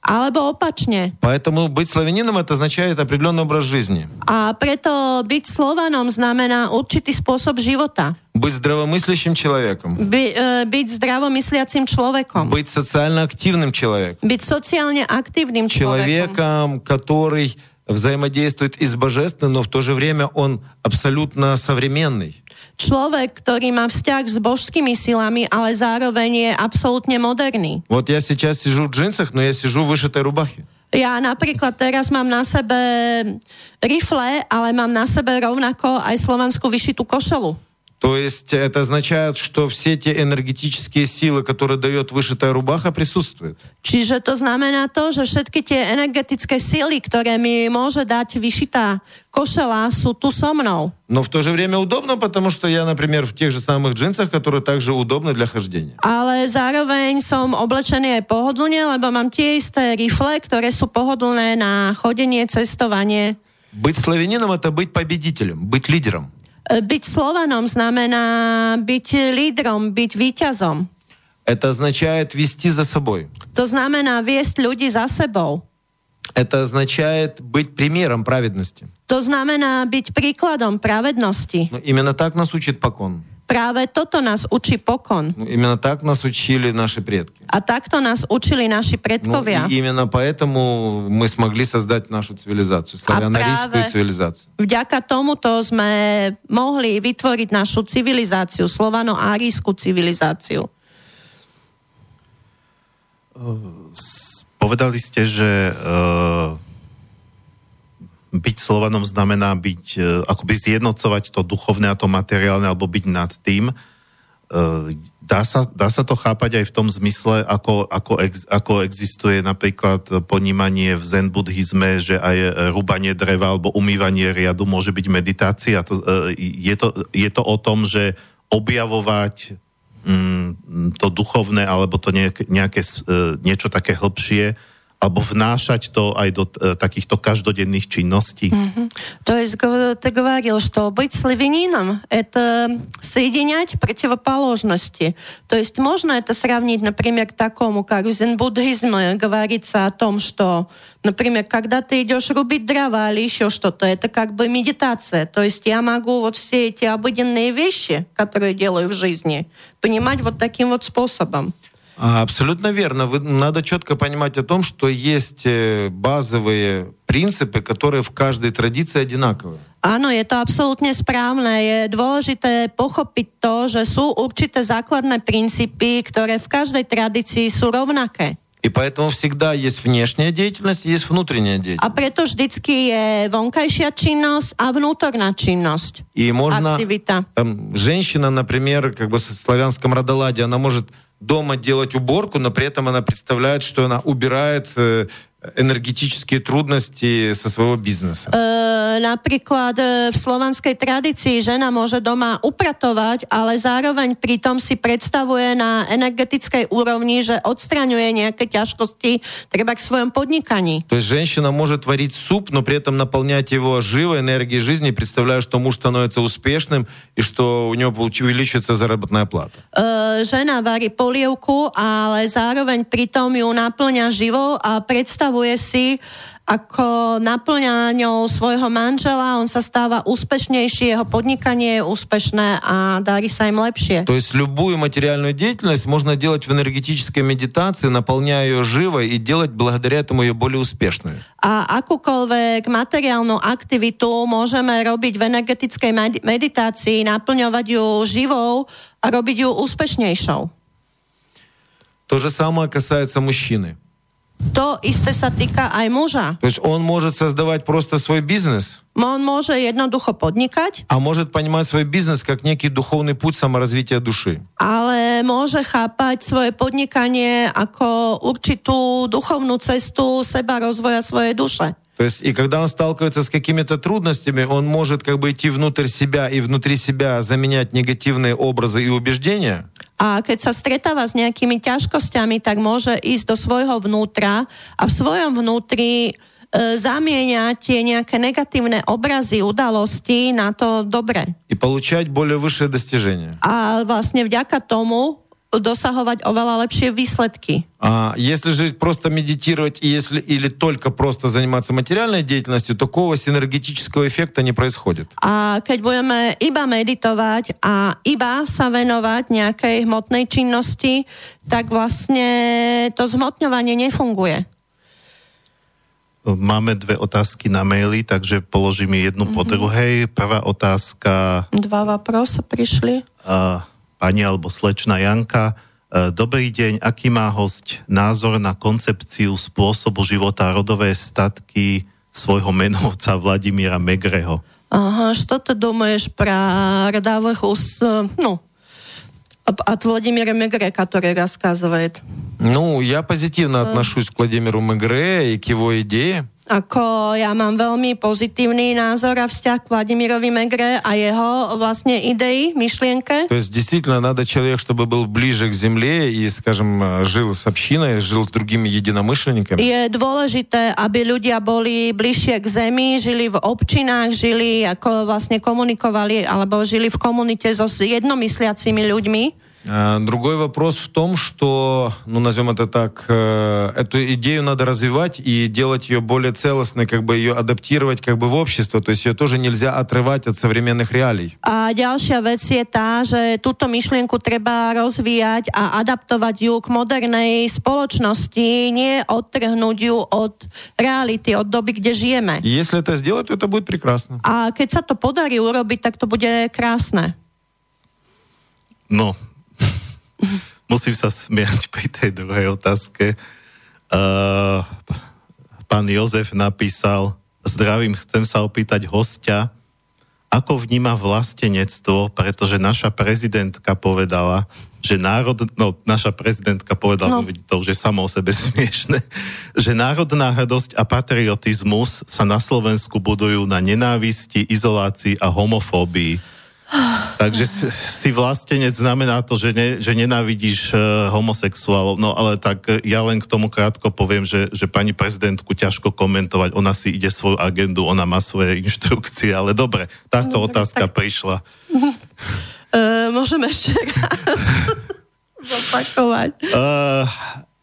Alebo opačne. Поэтому быть славянином это означает определенный образ жизни. A preto byť Slovanom znamená určitý spôsob života. Быть здравомыслящим человеком. By, e, byť zdravomysliacim človekom. Быть социально активным человеком. Byť sociálne aktívnym človekom. Человеком, который взаимодействует и с божественным, но в то же время он абсолютно современный. Človek, ktorý má vzťah s božskými silami, ale zároveň je absolútne moderný. Вот я сейчас сижу в джинсах, но я сижу в вышитой рубахе. Ja napríklad teraz mám na sebe rifle, ale mám na sebe rovnako aj slovanskú vyšitú košelu. То есть это означает, что все те энергетические силы, которые дает вышитая рубаха, присутствуют. Čiže to znamená to, že všetky tie energetické síly, ktoré mi môže dať vyšitá košela, sú tu so mnou. Но в то же время удобно, потому что я, например, в тех же самых джинсах, которые также удобны для хождения. Ale zároveň som oblečený aj pohodlne, lebo mám tie isté rifle, ktoré sú pohodlné na chodenie, cestovanie. Быть славянином — это быть победителем, быть лидером. E, Byť Slovanom znamená byť lídrom, byť víťazom. Это означает вести за собой. To znamená viesť ľudí za sebou. Это означает быть примером праведности. To znamená byť príkladom pravednosti. Ну, именно так нас учит покон. Práve toto nás učí pokon. Ну, именно так нас учили наши предки. A takto nás učili naši Ну, predkovia. и именно поэтому мы смогли создать нашу цивилизацию, славяно-арийскую práve- цивилизацию. Vďaka tomuto sme mohli vytvoriť našu civilizáciu, slovano-árijskú civilizáciu. S- Povedali ste, že uh, byť Slovanom znamená byť, uh, akoby zjednocovať to duchovné a to materiálne, alebo byť nad tým. Uh, dá, sa, dá sa to chápať aj v tom zmysle, ako, ako, ex, ako existuje napríklad ponímanie v zen buddhizme, že aj rúbanie dreva alebo umývanie riadu môže byť meditácia. To, uh, je, to, je to o tom, že objavovať mm, to duchovné alebo to nejaké, nejaké, e, niečo také hĺbšie alebo vnášať to aj do e, takýchto každodenných činností. То есть ты говорил, что быть славянином — это соединять противоположности. То есть можно это сравнить, например, к такому, как в зен-буддизме говорится о том, что, например, когда ты идешь рубить дрова или еще что-то, это как бы медитация. То есть я могу вот все эти обыденные вещи, которые делаю в жизни, понимать вот таким вот способом. А, Абсолютно верно. Вы, надо четко понимать о том, что есть э, базовые принципы, которые в каждой традиции одинаковые. Áno, je to absolútne správne. Je dôležité pochopiť to, že sú určité základné princípy, ktoré v každej tradícii sú rovnaké. И поэтому всегда есть внешняя деятельность, есть внутренняя деятельность. A preto vždycky je vonkajšia činnosť a vnútorná činnosť. И можно... Активита. Там, женщина, например, как бы в славянском родоладе, она может дома делать уборку, но при этом она представляет, что она убирает э, энергетические трудности со своего бизнеса. E, napríklad e, v slovanskej tradícii žena môže doma upratovať, ale zároveň pritom si predstavuje na energetickej úrovni, že odstraňuje nejaké ťažkosti treba k svojom podnikaní. То есть женщина может варить суп, но при этом наполнять его живой энергией жизни, представляя, что муж становится успешным и что у него получ- увеличивается заработная плата. E, žena varí polievku, ale zároveň pritom ju naplňa živo a predstavuje si, ako naplňa ňou svojho manžela, on sa stáva úspešnejší, jeho podnikanie je úspešné a darí sa im lepšie. То есть любую материальную деятельность можно делать в энергетической медитации, наполняя ее живой и делать благодаря этому ее более успешную. A akúkoľvek materiálnu aktivitu môžeme robiť v energetickej med- meditácii, naplňovať ju živou a robiť ju úspešnejšou. То же самое касается мужчины. To isté sa týka aj muža. То есть он может создавать просто свой бизнес, On môže jednoducho podnikať, а может понимать свой бизнес как некий духовный путь саморазвития души. ale môže chápať svoje podnikanie ako určitú duchovnú cestu seba rozvoja svojej duše. То есть, и когда он сталкивается с какими-то трудностями, он может как бы идти внутрь себя и внутри себя заменять негативные образы и убеждения, A keď sa stretáva s nejakými ťažkosťami, tak môže ísť do svojho vnútra a v svojom vnútri e, zamieňať tie nejaké negatívne obrazy, udalosti na to dobre. и получать более высшее достижение. A vlastne vďaka tomu dosahovať oveľa lepšie výsledky. А если же просто медитировать и если, или только просто заниматься материальной деятельностью, такого синергетического эффекта не происходит. A keď budeme iba meditovať a iba sa venovať nejakej hmotnej činnosti, tak vlastne to zhmotňovanie nefunguje. Máme dve otázky na maily, takže položím jednu po druhej. Prvá otázka Dva vопроса prišli. uh, pani alebo slečna Janka. Uh, Dobrý deň, aký má host názor na koncepciu spôsobu života a rodové statky svojho menovca Vladimíra Megreho? Ага, что ты думаешь про родовых ус... Ну, от Владимира Мегре, который рассказывает? Ну, я позитивно отношусь к Владимиру Мегре и к его идее. Ako ja mám veľmi pozitívny názor a vzťah k Vladimirovi Megre a jeho vlastne idei, myšlienke. То есть действительно надо человек, чтобы был ближе к земле и, скажем, жил с общиной, жил с другими единомышленниками. Je dôležité, aby ľudia boli bližšie k zemi, žili v občinách, žili ako vlastne komunikovali alebo žili v komunite so jednomysliacimi ľuďmi. Другой вопрос в том, что, ну, назовем это так, э, эту идею надо развивать и делать ее более целостной, как бы ее адаптировать как бы в общество, то есть ее тоже нельзя отрывать от современных реалий. A ďalšia vec je tá, že túto myšlienku treba rozvíjať a adaptovať ju k modernej spoločnosti, nie odtrhnúť ju od reality, od doby, kde žijeme. Если это сделать, то это будет прекрасно. A keď sa to podarí urobiť, tak to bude krásne. No, musím sa smiať [LAUGHS] pri tej druhej otázke. Uh, pán Jozef napísal, zdravím, chcem sa opýtať hostia, ako vníma vlastenectvo, pretože naša prezidentka povedala, že národ, no naša prezidentka povedala, no. to už je samo o sebe [LAUGHS] smiešne, že národná hrdosť a patriotizmus sa na Slovensku budujú na nenávisti, izolácii a homofóbii. Takže si, vlastenec znamená to, že, ne, že nenávidíš uh, homosexuálov. No ale tak uh, ja len k tomu krátko poviem, že, že pani prezidentku ťažko komentovať. Ona si ide svoju agendu, ona má svoje inštrukcie, ale dobre, táto no, otázka tak... prišla. [LAUGHS] Uh, môžeme ešte raz [LAUGHS] zopakovať. Uh,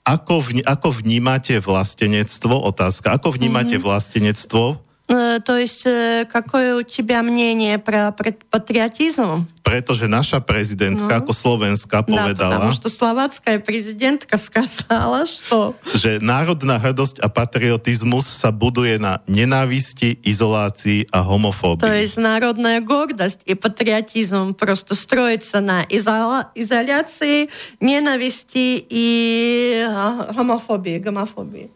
ako, vní, ako vnímate vlastenectvo? Otázka. Ako vnímate mm-hmm. vlastenectvo? То есть, какое у тебя мнение про патриотизм? Pretože naša prezidentka, no. ako Slovenska, povedala... Да, потому что словацкая президентка сказала, что... Že národná hrdosť a patriotizmus sa buduje na неnávisti, изоляции а homofóbii. То есть народная гордость и патриотизм просто строится на изола... изоляции, ненависти и гомофобии, гомофобии.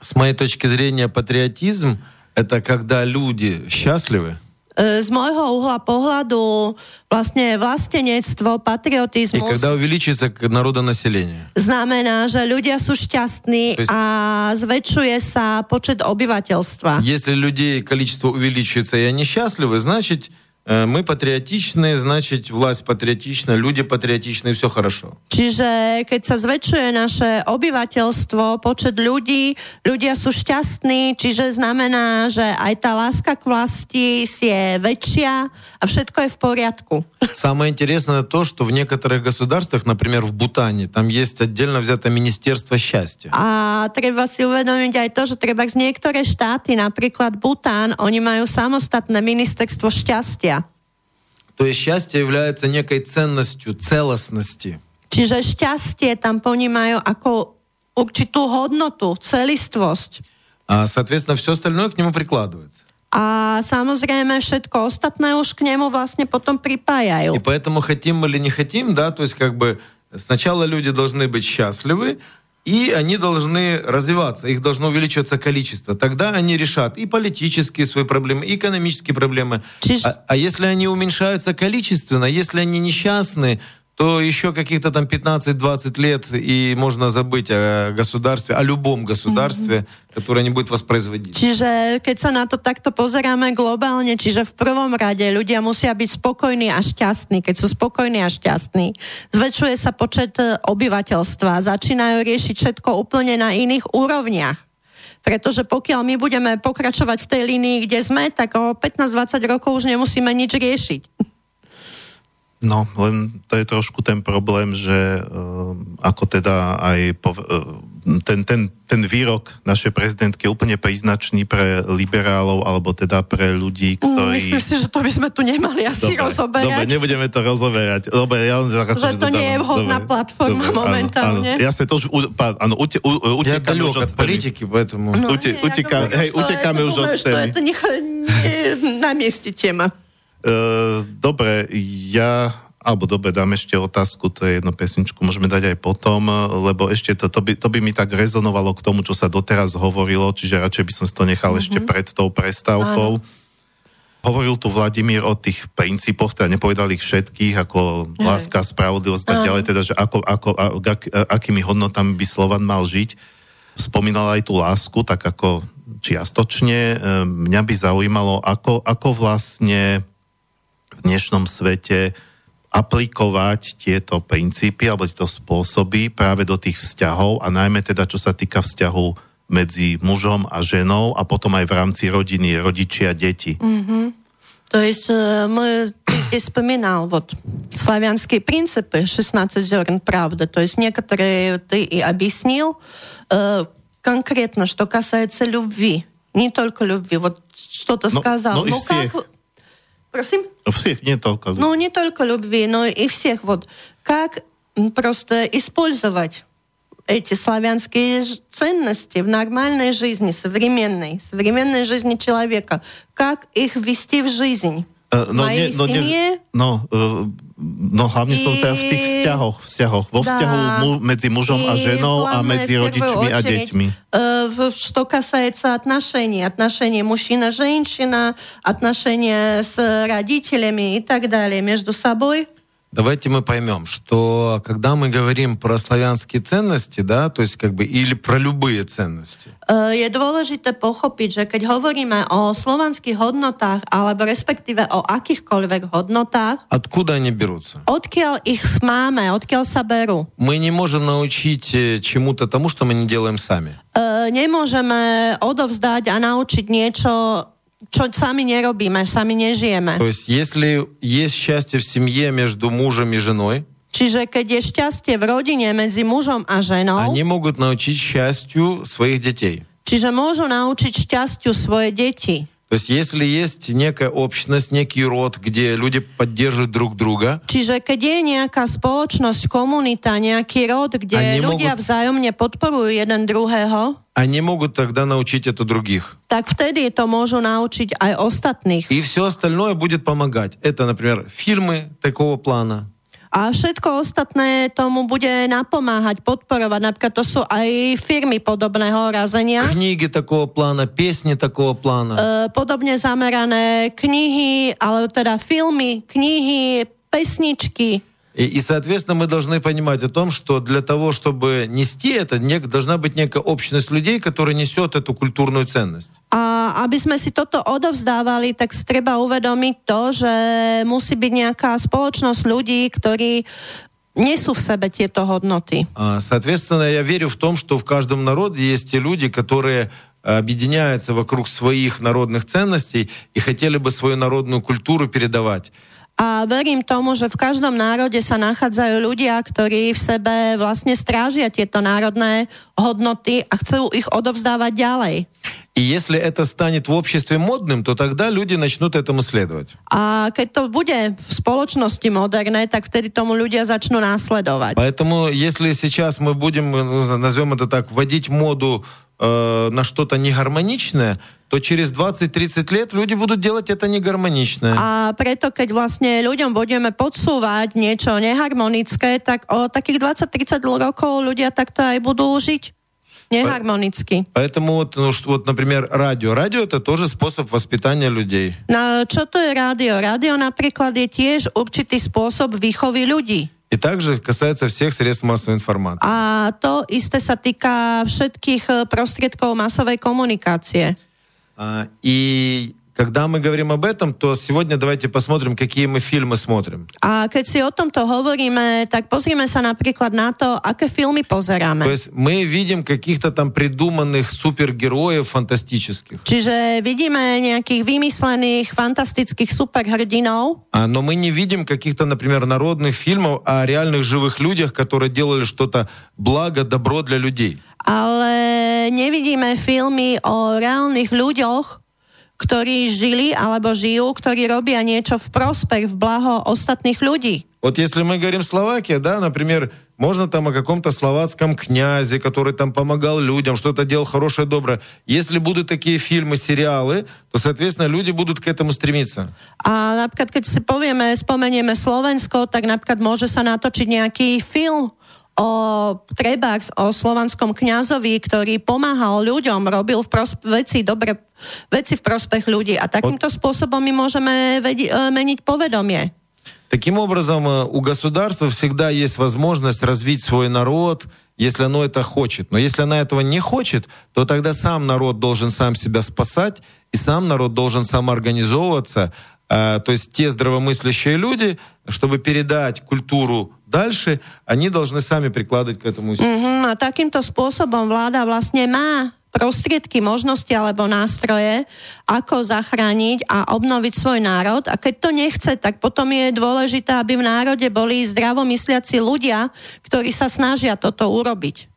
С моей точки зрения, патриотизм это когда люди счастливы. Z môjho uhla pohľadu vlastne vlastenectvo, patriotizmus... И когда увеличится народонаселение. Znamená, že ľudia sú šťastní есть, a zväčšuje sa počet obyvateľstva. Если людей количество увеличивается и они счастливы, значит Э, мы патриотичные, значит, власть патриотична, люди патриотичные, все хорошо. Čiže keď sa zväčšuje naše obyvateľstvo, počet ľudí, ľudia sú šťastní, čiže znamená, že aj tá láska k vlasti je väčšia a všetko je v poriadku. Самое интересное то, что в некоторых государствах, например, в Бутане, там есть отдельно взято Министерство счастья. A treba si uvedomiť aj to, že treba z niektoré štáty, napríklad Bután, oni majú samostatné ministerstvo šťastia. То есть счастье является некой ценностью, целостности. Čiže šťastie tam ponímajú ako určitú hodnotu, celistvosť. А, соответственно, все остальное к нему прикладывается. A samozrejme všetko ostatné už k nemu vlastne potom pripájajú. И поэтому хотим мы или не хотим, да, то есть как бы сначала люди должны быть счастливы, и они должны развиваться, их должно увеличиваться количество. Тогда они решат и политические свои проблемы, и экономические проблемы. Чиж... А, а если они уменьшаются количественно, если они несчастны, то еще каких-то там 15-20 лет, и можно забыть о государстве, о любом государстве, mm-hmm. ktoré nebude воспроизводить. Čiže keď sa na to takto pozeráme globálne, čiže v prvom rade ľudia musia byť spokojní a šťastní. Keď sú spokojní a šťastní, zväčšuje sa počet e, obyvateľstva, začínajú riešiť všetko úplne na iných úrovniach. Pretože pokiaľ my budeme pokračovať v tej línii, kde sme, tak o 15-20 rokov už nemusíme nič riešiť. No, len to je trošku ten problém, že uh, ako teda aj po, uh, ten, ten, ten výrok našej prezidentky je úplne príznačný pre liberálov, alebo teda pre ľudí, mm, ktorí... Myslím si, že to by sme tu nemali asi dobre, rozoberať. Dobre, nebudeme to rozoberať. Dobre, ja len tak, že to nie je vhodná dobre, platforma dobre, momentálne. Áno, áno. Ja to už, áno, ute, u, utekáme už od politiky, poэтому... No, ute, uteká, hej, utekáme už od témy. To je to na mieste téma. Uh, dobre, ja alebo dobre, dám ešte otázku, to je jedno pesničku, môžeme dať aj potom, lebo ešte to, to, by, to by mi tak rezonovalo k tomu, čo sa doteraz hovorilo, čiže radšej by som si to nechal mm-hmm. ešte pred tou prestávkou. Áno. Hovoril tu Vladimír o tých princípoch, teda nepovedal ich všetkých, ako Hej. láska, spravodlivosť a ďalej, teda, že ako, ako, a, ak, akými hodnotami by Slovan mal žiť. Spomínal aj tú lásku, tak ako čiastočne. E, Mňa by zaujímalo, ako, ako vlastne v dnešnom svete aplikovať tieto princípy alebo tieto spôsoby práve do tých vzťahov a najmä teda, čo sa týka vzťahu medzi mužom a ženou a potom aj v rámci rodiny, rodičia, deti. То есть э, мы, ты здесь вспоминал вот славянские принципы, 16 зерн правды. То есть некоторые ты и объяснил э, конкретно, что касается любви. Не только любви. Вот что-то Ну, сказал. ну и всех. как... Просим? Всех не только... Ну, не только любви, но и всех. Вот как просто использовать эти славянские ценности в нормальной жизни, современной, современной жизни человека. Как их ввести в жизнь? Eh, v mojej семье no, eh, no hlavne som teda v tých I- vzťahoch, vzťahoch vo Да. vzťahu mu, medzi mužom a И ženou a главное, medzi в первую rodičmi a очередь, deťmi. э, в- что касается отношений, отношений мужчина-женщина, отношения с родителями и так далее между собой. Давайте мы поймем, что когда мы говорим про славянские ценности, да, то есть как бы или про любые ценности, E, Je dôležité pochopiť, že keď hovoríme o slovanských hodnotách, alebo respektíve o akýchkoľvek hodnotách, откуда они берутся? odkiaľ ich máme, odkiaľ sa berú. Мы не можем научить э, чему-то тому, что мы не делаем сами. E, Nemôžeme odovzdať a naučiť niečo, čo sami nerobíme, sami nežijeme. То есть если есть счастье в семье между мужем и женой, Čiže keď je šťastie v rodine medzi mužom a ženou, они могут научить счастью своих детей. čiže môžu naučiť šťastiu svoje deti. То есть если есть некая общность, некий род, где люди поддерживают друг друга, Čiže keď je nejaká spoločnosť, komunita, nejaký rod, kde A ľudia nemohú- vzájomne podporujú jeden druhého, они могут тогда научить это других. tak vtedy to môžu naučiť aj ostatných. И все остальное будет помогать. Это, например, фильмы такого плана, A všetko ostatné tomu bude napomáhať, podporovať. Napríklad to sú aj firmy podobného razenia. книги такого плана, песни такого плана. E, podobne zamerané knihy, alebo teda filmy, knihy, pesničky. И, и, соответственно, мы должны понимать о том, что для того, чтобы нести это, нек- должна быть некая общность людей, которая несет эту культурную ценность. A aby sme si toto odovzdávali, tak si treba uvedomiť to, že musí byť nejaká spoločnosť ľudí, ktorí nesú v sebe tieto hodnoty. А, Соответственно, я верю в том, что в каждом народе есть те люди, которые э, объединяются вокруг своих народных ценностей и хотели бы свою народную культуру передавать. A verím tomu, že v každom národe sa nachádzajú ľudia, ktorí v sebe vlastne strážia tieto národné hodnoty a chcú ich odovzdávať ďalej. И если это станет в обществе модным, то тогда люди начнут этому следовать. A keď to bude v spoločnosti moderné, tak vtedy tomu ľudia začnú následovať. Поэтому, если сейчас мы будем, ну, назовем это так, вводить моду э, на что-то негармоничное, то через 20-30 лет люди будут делать это негармоничное. A preto, keď vlastne ľuďom budeme podsúvať niečo neharmonické, tak o takých 20-30 rokov ľudia takto aj budú žiť neharmonicky. Поэтому вот, ну, что- вот, например, радио. Радио это тоже способ воспитания людей. Na, čo to je rádio? Rádio napríklad je tiež určitý spôsob výchovy ľudí. И также касается всех средств массовой информации. A to isté sa týka všetkých eh, prostriedkov masovej komunikácie. А, И когда мы говорим об этом, то сегодня давайте посмотрим, какие мы фильмы смотрим. A keď si o tomto hovoríme, tak pozrime sa napríklad na to, aké filmy То pozeráme. есть мы видим каких-то там придуманных супергероев фантастических. Čiže vidíme nejakých vymyslených, fantastických superhrdinov, А, Но мы не видим каких-то, например, народных фильмов о реальных живых людях, которые делали что-то благо, добро для людей. ale nevidíme filmy o reálnych ľuďoch, ktorí žili alebo žijú, ktorí robia niečo v prospech, v blaho ostatných ľudí. Вот если мы говорим Словакия, да, например, можно там о каком-то словацком князе, который там помогал людям, что-то делал хорошее, доброе. Если будут такие фильмы, сериалы, то, соответственно, люди будут к этому стремиться. A napríklad, keď si povieme, spomenieme Slovensko, tak napríklad môže sa natočiť nejaký film o trebárs, o slovanskom kňazovi, ktorý pomáhal ľuďom, robil v prosp- veci dobre, veci v prospech ľudí. A takýmto my môžeme vedi- e, meniť povedomie. Таким образом, э, у государства всегда есть возможность развить свой народ, если оно это хочет. Но если оно этого не хочет, то тогда сам народ должен сам себя спасать, и сам народ должен самоорганизовываться. А, то есть те здравомыслящие люди, чтобы передать культуру дальше, они должны сами прикладывать к этому усилия. Mm-hmm, a takýmto spôsobom vláda vlastne má prostriedky, možnosti alebo nástroje, ako zachrániť a obnoviť svoj národ. A keď to nechce, tak potom je dôležité, aby v národe boli zdravomysliaci ľudia, ktorí sa snažia toto urobiť.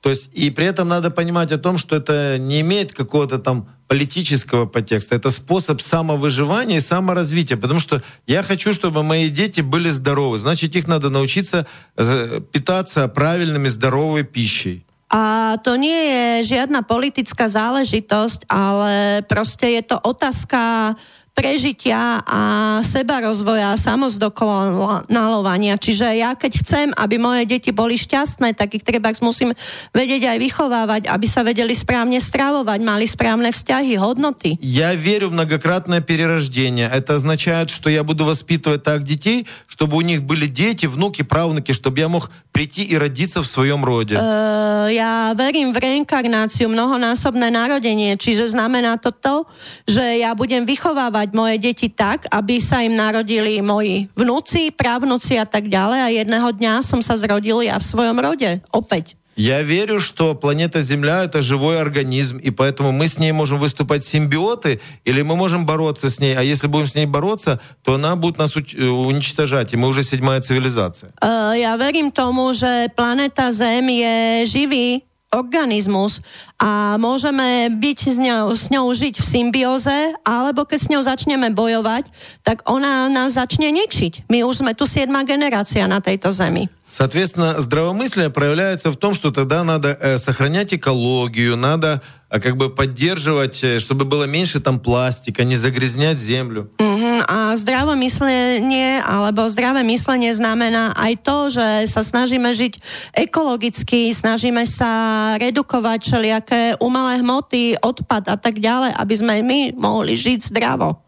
То есть, и при этом надо понимать о том, что это не имеет какого-то там политического подтекста. Это способ самовыживания и саморазвития. Потому что я хочу, чтобы мои дети были здоровы. Значит, их надо научиться э, питаться правильными, здоровой пищей. A to nie je žiadna politická záležitosť, ale proste je to otázka prežitia a seba rozvoja, samozdokonalovania. Čiže ja keď chcem, aby moje deti boli šťastné, tak ich treba musím vedieť aj vychovávať, aby sa vedeli správne stravovať, mali správne vzťahy, hodnoty. Я верю в многократное перерождение. Это означает, что я буду воспитывать так детей, чтобы у них были дети, внуки, правнуки, чтобы я мог прийти и родиться в своем роде. Uh, ja verím v reinkarnáciu, mnohonásobné narodenie, čiže znamená to to, že ja budem vychovávať vychovávať moje deti tak, aby sa im narodili moji vnúci, právnuci a tak ďalej a jedného dňa som sa zrodil ja v svojom rode. Opäť. Я верю, что планета Земля — это живой организм, и поэтому мы с ней можем выступать симбиоты, или мы можем бороться с ней, а если будем с ней бороться, то она будет нас уничтожать, и мы уже седьмая цивилизация. Uh, ja verím tomu, že planeta Zem je živý organizmus a môžeme byť s ňou, s ňou žiť v symbióze, alebo keď s ňou začneme bojovať, tak ona nás začne ničiť. My už sme tu siedma generácia na tejto zemi. Соответственно, здравомыслие проявляется в том, что тогда надо э, сохранять экологию, надо э, как бы поддерживать, э, чтобы было меньше там пластика, не загрязнять землю. Mm-hmm. A zdravé myslenie alebo zdravé myslenie znamená aj to, že sa snažíme žiť ekologicky, snažíme sa redukovať všelijaké umelé hmoty, odpad a tak ďalej, aby sme my mohli žiť zdravo.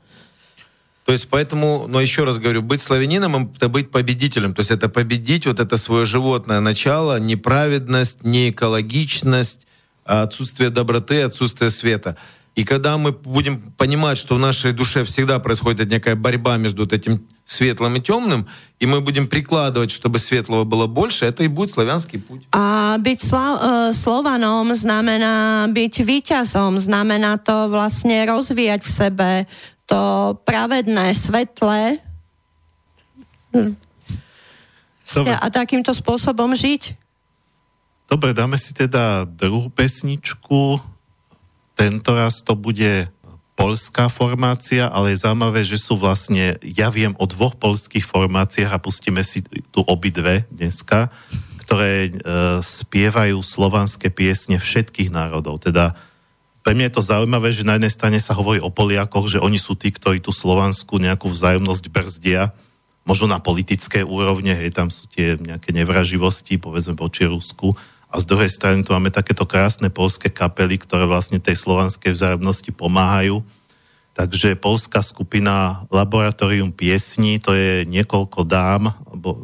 То есть поэтому, но еще раз говорю, быть славянином — это быть победителем. То есть это победить вот это свое животное начало, неправедность, неэкологичность, отсутствие доброты, отсутствие света. И когда мы будем понимать, что в нашей душе всегда происходит некая борьба между вот этим светлым и темным, и мы будем прикладывать, чтобы светлого было больше, это и будет славянский путь. A byť sla- uh, Slovanom znamená byť víťazom, znamená to vlastne rozvíjať v sebe to pravedné, svetlé Dobre. a takýmto spôsobom žiť. Dobre, dáme si teda druhú pesničku. Tento raz to bude polská formácia, ale je zaujímavé, že sú vlastne, ja viem o dvoch polských formáciách a pustíme si tu obidve dneska, ktoré e, spievajú slovanské piesne všetkých národov, teda pre mňa je to zaujímavé, že na jednej strane sa hovorí o Poliakoch, že oni sú tí, ktorí tú Slovanskú nejakú vzájomnosť brzdia, možno na politické úrovne, hej, tam sú tie nejaké nevraživosti, povedzme voči Rusku. A z druhej strany tu máme takéto krásne polské kapely, ktoré vlastne tej slovanskej vzájomnosti pomáhajú. Takže polská skupina Laboratorium piesní, to je niekoľko dám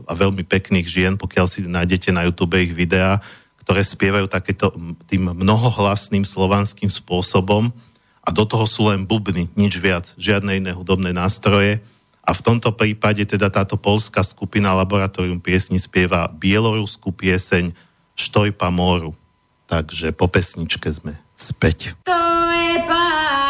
a veľmi pekných žien, pokiaľ si nájdete na YouTube ich videá, ktoré spievajú takéto tým mnohohlasným slovanským spôsobom a do toho sú len bubny, nič viac, žiadne iné hudobné nástroje. A v tomto prípade teda táto polská skupina Laboratorium piesni spieva bieloruskú pieseň Štojpa moru. Takže po pesničke sme späť. To je pán.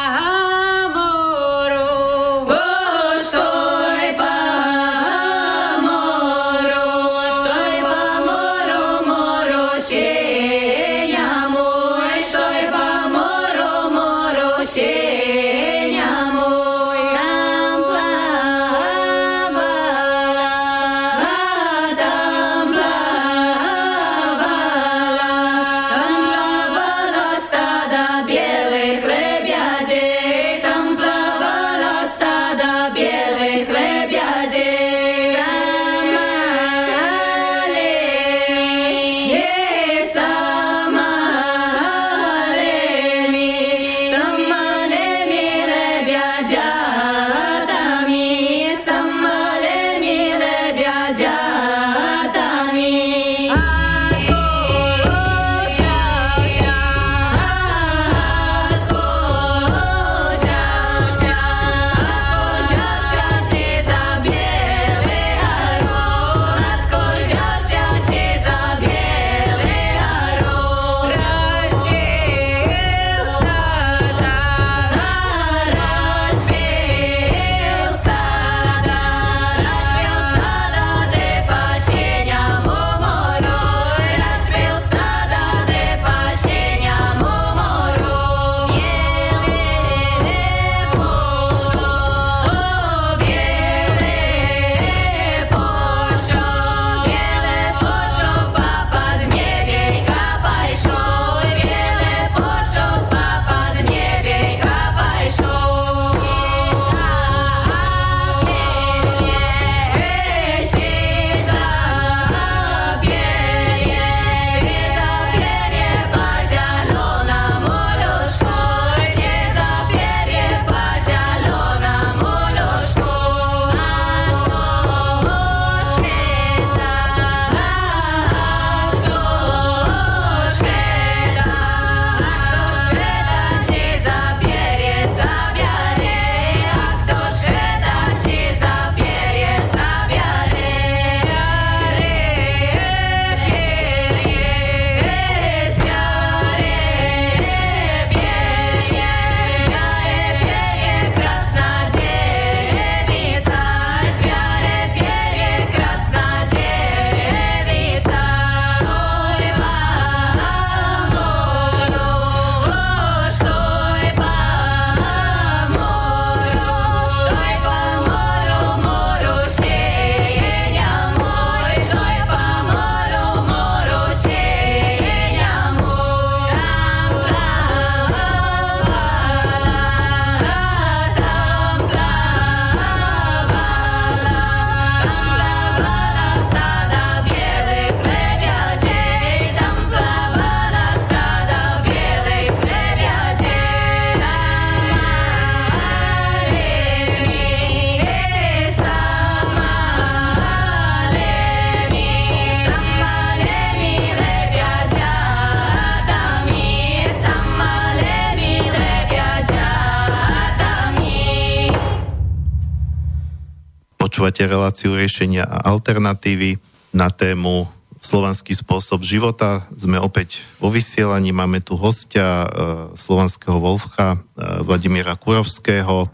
Počúvate reláciu riešenia a alternatívy na tému slovanský spôsob života. Sme opäť vo vysielaní, máme tu hostia e, slovanského Wolfcha e, Vladimíra Kurovského.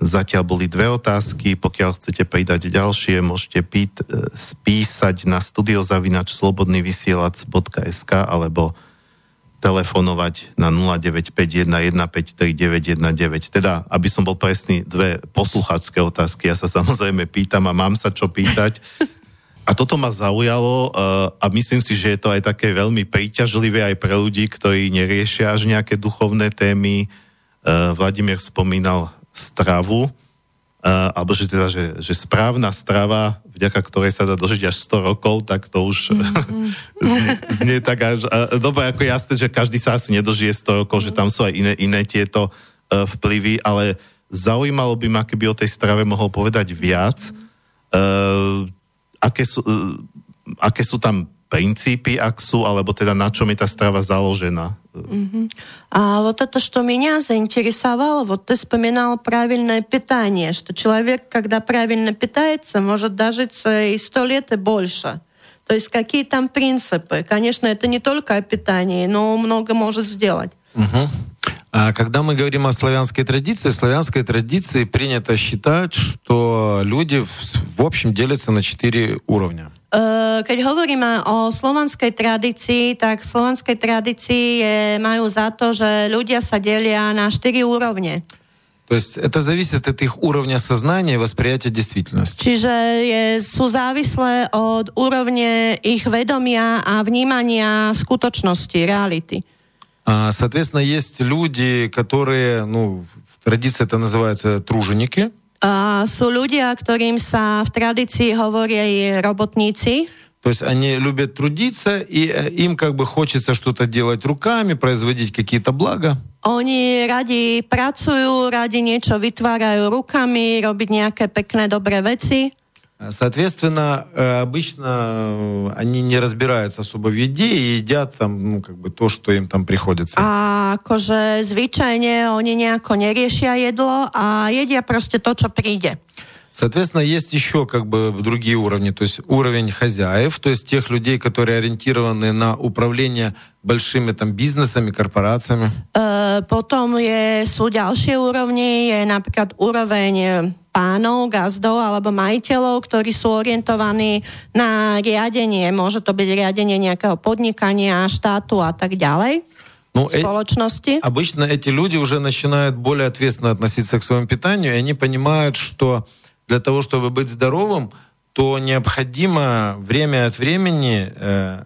Zatiaľ boli dve otázky, pokiaľ chcete pridať ďalšie, môžete pít, e, spísať na studiozavinač slobodnyvysielac.sk alebo telefonovať na 0951153919. Teda, aby som bol presný, dve poslucháčské otázky. Ja sa samozrejme pýtam a mám sa čo pýtať. A toto ma zaujalo uh, a myslím si, že je to aj také veľmi príťažlivé aj pre ľudí, ktorí neriešia až nejaké duchovné témy. Uh, Vladimír spomínal stravu, uh, alebo že teda, že, že správna strava vďaka ktorej sa dá dožiť až 100 rokov, tak to už mm-hmm. [LAUGHS] znie, znie tak až... Dobre, ako jasné, že každý sa asi nedožije 100 rokov, mm-hmm. že tam sú aj iné, iné tieto uh, vplyvy, ale zaujímalo by ma, keby o tej strave mohol povedať viac. Uh, aké, sú, uh, aké sú tam принципы, аксу, alebo teda на чем эта страва заложена. Угу. А вот это, что меня заинтересовало, вот ты вспоминал правильное питание, что человек, когда правильно питается, может дожиться и сто лет и больше. То есть какие там принципы? Конечно, это не только о питании, но много может сделать. Угу. А когда мы говорим о славянской традиции, в славянской традиции принято считать, что люди в общем делятся на четыре уровня. Keď hovoríme o slovanskej tradícii, tak v slovanskej tradícii je, majú za to, že ľudia sa delia na 4 úrovne. То есть это зависит от их уровня сознания и восприятия действительности. Čiže je, sú závislé od úrovne ich vedomia a vnímania skutočnosti, reality. А, соответственно, есть люди, которые, ну, в традиции это называется труженики. A sú ľudia, ktorým sa v tradícii hovorí robotníci. То есть они любят трудиться, и э, им как бы хочется что-то делать руками, производить какие-то блага. Oni radi pracujú, radi niečo vytvárajú rukami, robiť nejaké pekné, dobré veci. Соответственно, э, обычно э, они не разбираются особо в еде и едят там, ну, как бы то, что им там приходится. A akože zvyčajne oni nejako neriešia jedlo a jedia proste to, čo príde. Соответственно, есть еще как бы другие уровни, то есть уровень хозяев, то есть тех людей, которые ориентированы на управление большими там бизнесами, корпорациями. Potom je, sú ďalšie úrovni, je napríklad úroveň pánov, gazdov alebo majiteľov, ktorí sú orientovaní na riadenie. Môže to byť riadenie nejakého podnikania, štátu a tak ďalej. Ну. Э, обычно эти люди уже начинают более ответственно относиться к своему питанию, и они понимают, что для того, чтобы быть здоровым, то необходимо время от времени э,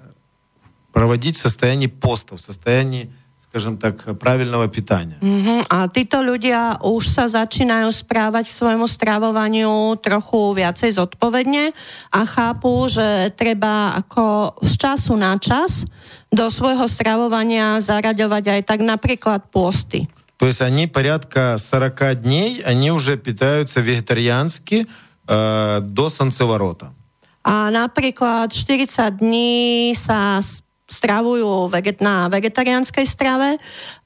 проводить в состоянии поста, в состоянии скажем так, правильного питания. Mm-hmm. A títo ľudia už sa začínajú správať k svojmu stravovaniu trochu viacej zodpovedne a chápu, že treba ako z času na čas do svojho stravovania zaraďovať aj tak napríklad posty. То есть они порядка 40 дней, они уже питаются вегетариански э, до солнцеворота. A napríklad 40 dní sa stravujú veget- na vegetariánskej strave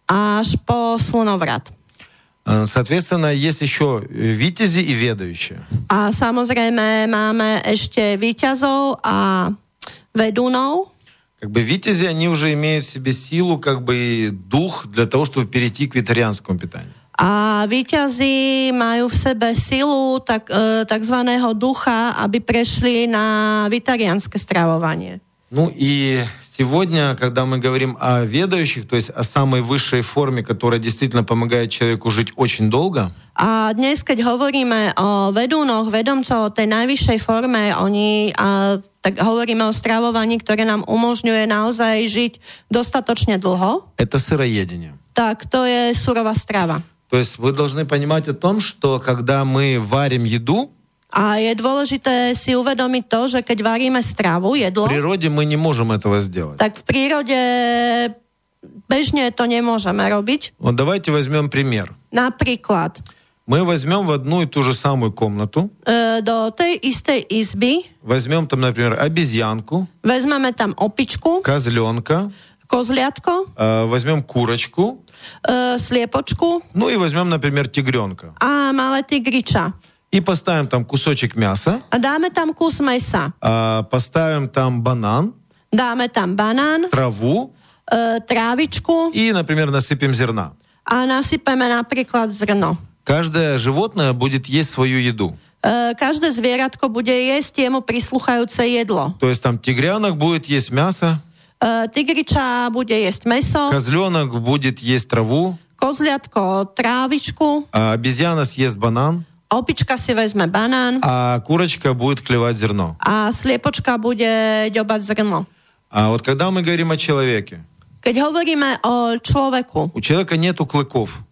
až po slunovrat. Соответственно, есть еще витязи и ведающие. A samozrejme máme ešte víťazov a vedúnov. Как бы витязи, они уже имеют в себе силу, как бы дух для того, чтобы перейти к вегетарианскому питанию. A víťazi majú v sebe silu tak, e, takzvaného ducha, aby prešli na vitariánske stravovanie. Ну и сегодня, когда мы говорим о ведающих, то есть о самой высшей форме, которая действительно помогает человеку жить очень долго. A dnes, keď hovoríme o vedúnoch, vedomcov, o tej najvyššej forme, oni a tak hovoríme o stravovaní, ktoré nám umožňuje naozaj žiť dostatočne dlho. Это сыроедение. Tak to je surová strava. То есть вы должны понимать о том, что когда мы варим еду, a je dôležité si uvedomiť to, že keď varíme stravu, jedlo... В природе мы не можем этого сделать. Tak v prírode bežne to nemôžeme robiť. Вот давайте возьмем пример. Napríklad. Мы возьмем в одну и ту же самую комнату. E, do tej istej izby. Возьмем там, например, обезьянку. Vezmeme tam opičku. Козленка. Kozliatko. Э, возьмем курочку. Э, слепочку. Ну и возьмем, например, тигренка. А малé tigriča. И поставим там кусочек мяса, a dáme tam kus mesa. а, поставим там банан, Dáme tam banán, траву e, trávičku и, например, насыпем зерна. a nasypeme napríklad zrno. Каждое животное будет есть свою еду. E, každé zvieratko bude jesť jemu prisluchajúce jedlo. То есть там тигрянок будет есть мясо, E, tigriča bude jesť meso, козленок будет есть траву, kozliatko trávičku, а обезьяна съест банан, opička si vezme banán а курочка будет клевать зерно. a sliepočka bude ďobať zrno. А вот когда мы говорим о человеке, Keď hovoríme o človeku, у человека нету клыков.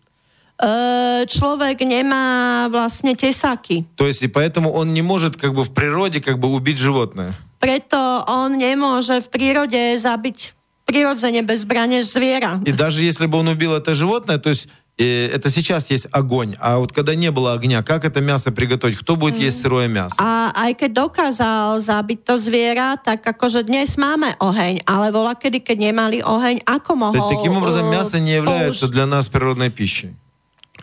e, človek nemá vlastne tesáky. То есть и поэтому он не может как бы в природе как бы убить животное. Preto on nemôže v prírode zabiť prirodzene bez zbrane zviera. И даже если бы он убил это животное, то есть э, это сейчас есть огонь, а вот когда не было огня, как это мясо приготовить? Кто будет есть сырое мясо? A aj keď dokázal zabiť to zviera, tak akože dnes máme oheň, ale bola kedy, keď nemali oheň, ako То mohol есть таким образом uh, мясо не является použ- для нас природной пищей.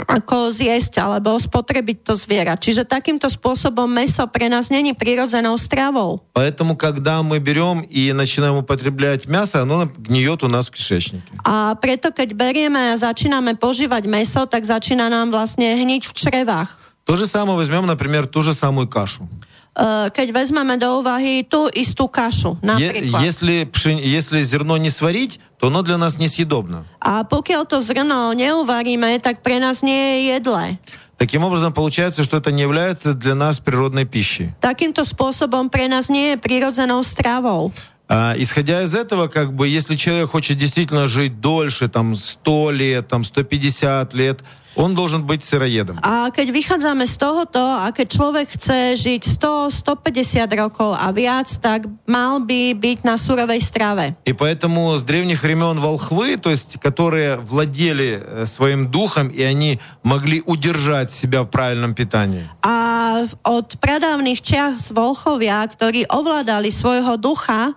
ako zjesť alebo spotrebiť to zviera. Čiže takýmto spôsobom meso pre nás není prirodzenou stravou. Поэтому, когда мы берем и начинаем употреблять мясо, оно гниет у нас в кишечнике. A preto, keď berieme a začíname požívať meso, tak začína nám vlastne hniť v črevách. То же самое возьмем, например, ту же самую кашу. Keď vezmeme do úvahy tú istú kašu, napríklad. если, пшен- если зерно не сварить, то оно для нас несъедобно. A pokiaľ to zrno neuvaríme, tak pre nás nie je jedlé. Таким образом, получается, что это не является для нас природной пищей. Spôsobom pre nás nie je prirodzenou stravou. А, исходя из этого, как бы, если человек хочет действительно жить дольше, там, 100 лет, там, 150 лет, он должен быть сыроедом. A keď vychádzame z tohoto a keď človek chce žiť 100-150 rokov a viac, tak mal by byť na surovej strave. И поэтому с древних времен волхвы, то есть которые владели э, своим духом, и они могли удержать себя в правильном питании. A od pradávnych čias volchovia, ktorí ovládali svojho ducha,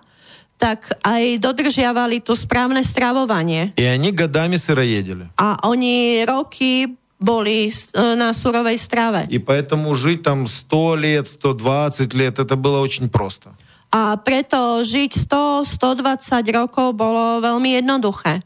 tak aj dodržiavali tu správne stravovanie. И они годами сыроедели. A oni roky boli e, na surovej strave. И поэтому жить там 100 лет, 120 лет, это было очень просто. A preto žiť 100-120 rokov bolo veľmi jednoduché.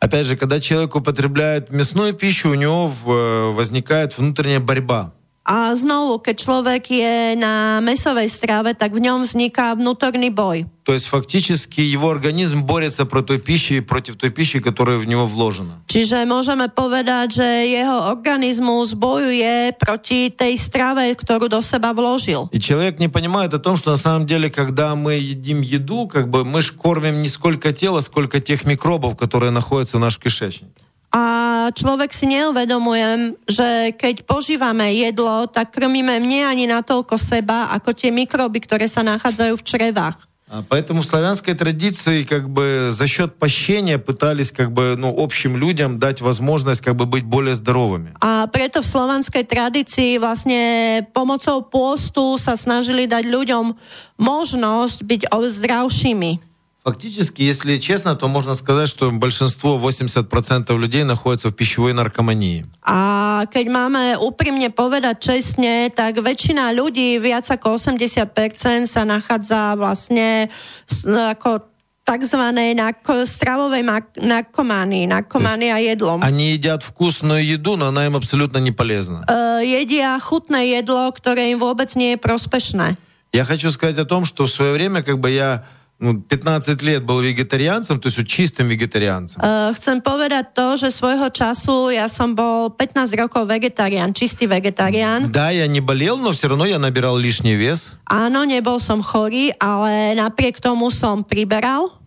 Опять же, когда человек употребляет мясную пищу, у него в- возникает внутренняя борьба. A znovu, keď človek je na mesovej strave, tak v ňom vzniká vnútorný boj. То есть фактически его организм борется против той пищи, против той пищи, которая в него вложена. Čiže môžeme povedať, že jeho organizmus bojuje proti tej strave, ktorú do seba vložil. И человек не понимает о том, что на самом деле, когда мы едим еду, как бы мы ж кормим не сколько тела, сколько тех микробов, которые находятся в нашем кишечнике. A človek si neuvedomuje, že keď požívame jedlo, tak krmíme nie ani natoľko seba, ako tie mikroby, ktoré sa nachádzajú v črevách. А Поэтому в славянской традиции как бы за счет пощения пытались как бы ну, общим людям дать возможность как бы быть более здоровыми. A preto v slovanskej tradícii vlastne pomocou pôstu sa snažili dať ľuďom možnosť byť o- zdravšími. Фактически, если честно, то можно сказать, что большинство, 80% людей находятся в пищевой наркомании. A keď máme úprimne povedať čestne, tak väčšina ľudí, viac ako 80% sa nachádza vlastne ako takzvanej narko, stravovej mak- narkománii, narkománia jedlom. Они едят вкусную еду, но она им абсолютно не полезна. E, jedia chutné jedlo, ktoré im vôbec nie je prospešné. Я хочу сказать о том, что в свое время как бы я ну, 15 лет был вегетарианцем, то есть вот чистым вегетарианцем. Uh, chcem povedať to, že svojho času ja som bol 15 rokov vegetarián, čistý vegetarián. Да, я не болел, но все равно я набирал лишний вес. Áno, nebol som chorý, ale napriek tomu som priberal.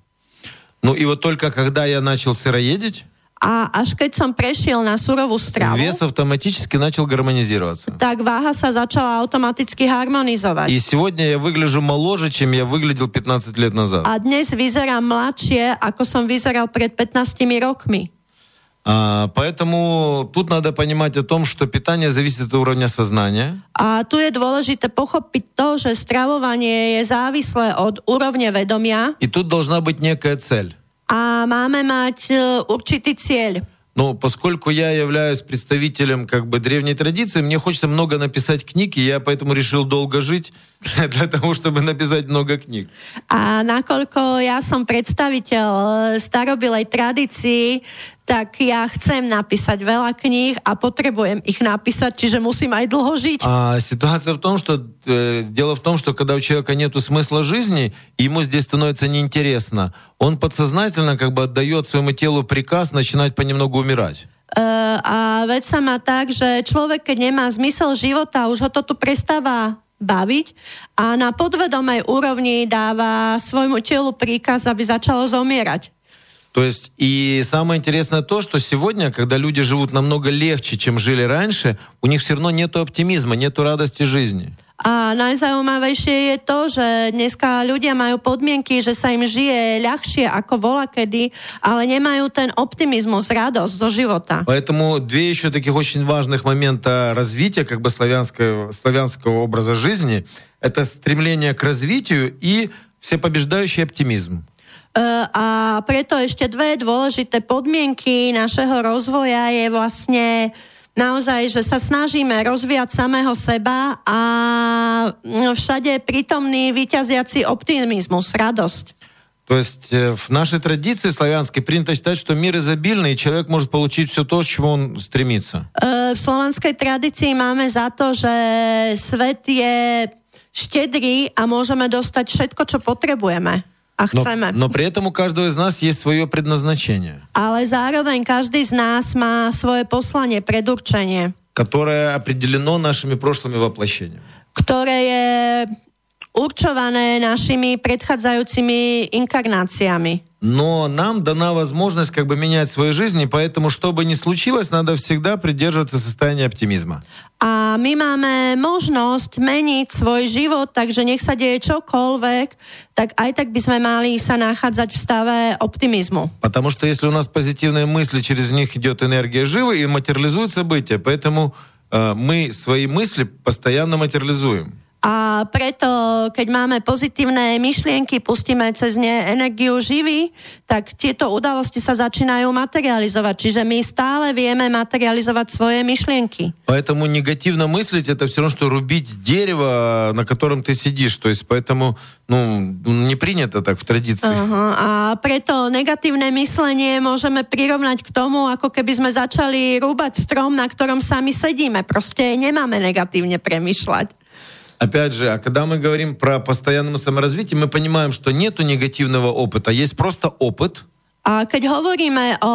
Ну и вот только когда я начал сыроедить, A až keď som prešiel na surovú stravu, вес автоматически начал гармонизироваться. tak váha sa začala automaticky harmonizovať. И сегодня я выгляжу моложе, чем я выглядел 15 лет назад. A dnes vyzerám mladšie, ako som vyzeral pred 15 rokmi. А, поэтому тут надо понимать о том, что питание зависит от уровня сознания. A tu je dôležité pochopiť to, že stravovanie je závislé od úrovne vedomia И тут должна быть некая цель. A máme mať určitý cieľ. Но поскольку я являюсь представителем как бы древней традиции, мне хочется много написать книг, и я поэтому решил долго жить [LAUGHS] для того, чтобы написать много книг. A nakoľko ja som predstaviteľ e, starobilej tradícii, tak ja chcem napísať veľa kníh a potrebujem ich napísať, čiže musím aj dlho žiť. А ситуация в том, что э, дело в том, что когда у человека нет смысла жизни, ему здесь становится неинтересно. Он подсознательно как бы отдает своему телу приказ начинать понемногу умирать. Uh, a vec sa má tak, že človek, keď nemá zmysel života, už ho to tu prestáva baviť a na podvedomej úrovni dáva svojmu telu príkaz, aby začalo zomierať. То есть, и самое интересное то, что сегодня, когда люди живут намного легче, чем жили раньше, у них все равно нет оптимизма, нет радости жизни. A najzaujímavejšie je to, že dneska ľudia majú podmienky, že sa im žije ľahšie ako vola kedy, ale nemajú ten optimizmus, radosť zo života. Поэтому две еще таких очень важных момента развития как бы славянского, славянского образа жизни — это стремление к развитию и всепобеждающий оптимизм. Uh, a preto ešte dve dôležité podmienky našeho rozvoja je vlastne naozaj, že sa snažíme rozvíjať samého seba a všade prítomný vyťaziaci optimizmus, radosť. То есть э, в нашей традиции славянской принято считать, что мир изобильный, и человек может получить все то, к чему он стремится. Uh, v slovanskej tradícii máme za to, že svet je štedrý a môžeme dostať všetko, čo potrebujeme a chceme. Но, но при этом у каждого из нас есть свое предназначение. Ale zároveň každý z nás má svoje poslanie, predurčenie. Которое определено нашими прошлыми воплощениями. Ktoré je určované našimi predchádzajúcimi inkarnáciami. Но нам дана возможность как бы менять свою жизнь, и поэтому, что бы ни случилось, надо всегда придерживаться состояния оптимизма. A my máme možnosť meniť svoj život, takže nech sa deje čokoľvek, tak aj tak by sme mali sa nachádzať v stave optimizmu. Потому что если у нас позитивные мысли, через них идет энергия живы и материализует события. Поэтому э, мы свои мысли постоянно материализуем. A preto, keď máme pozitívne myšlienky, pustíme cez ne energiu živy, tak tieto udalosti sa začínajú materializovať. Čiže my stále vieme materializovať svoje myšlienky. Поэтому негативно мыслить это все равно, что рубить дерево, на котором ты сидишь. То есть поэтому ну, не принято так в традиции. Uh-huh. A preto negatívne myslenie môžeme prirovnať k tomu, ako keby sme začali rúbať strom, na ktorom sami sedíme. Proste nemáme negatívne premyšľať. Опять же, а когда мы говорим про постоянное саморазвитие, мы понимаем, что нету негативного опыта, есть просто опыт. A keď hovoríme o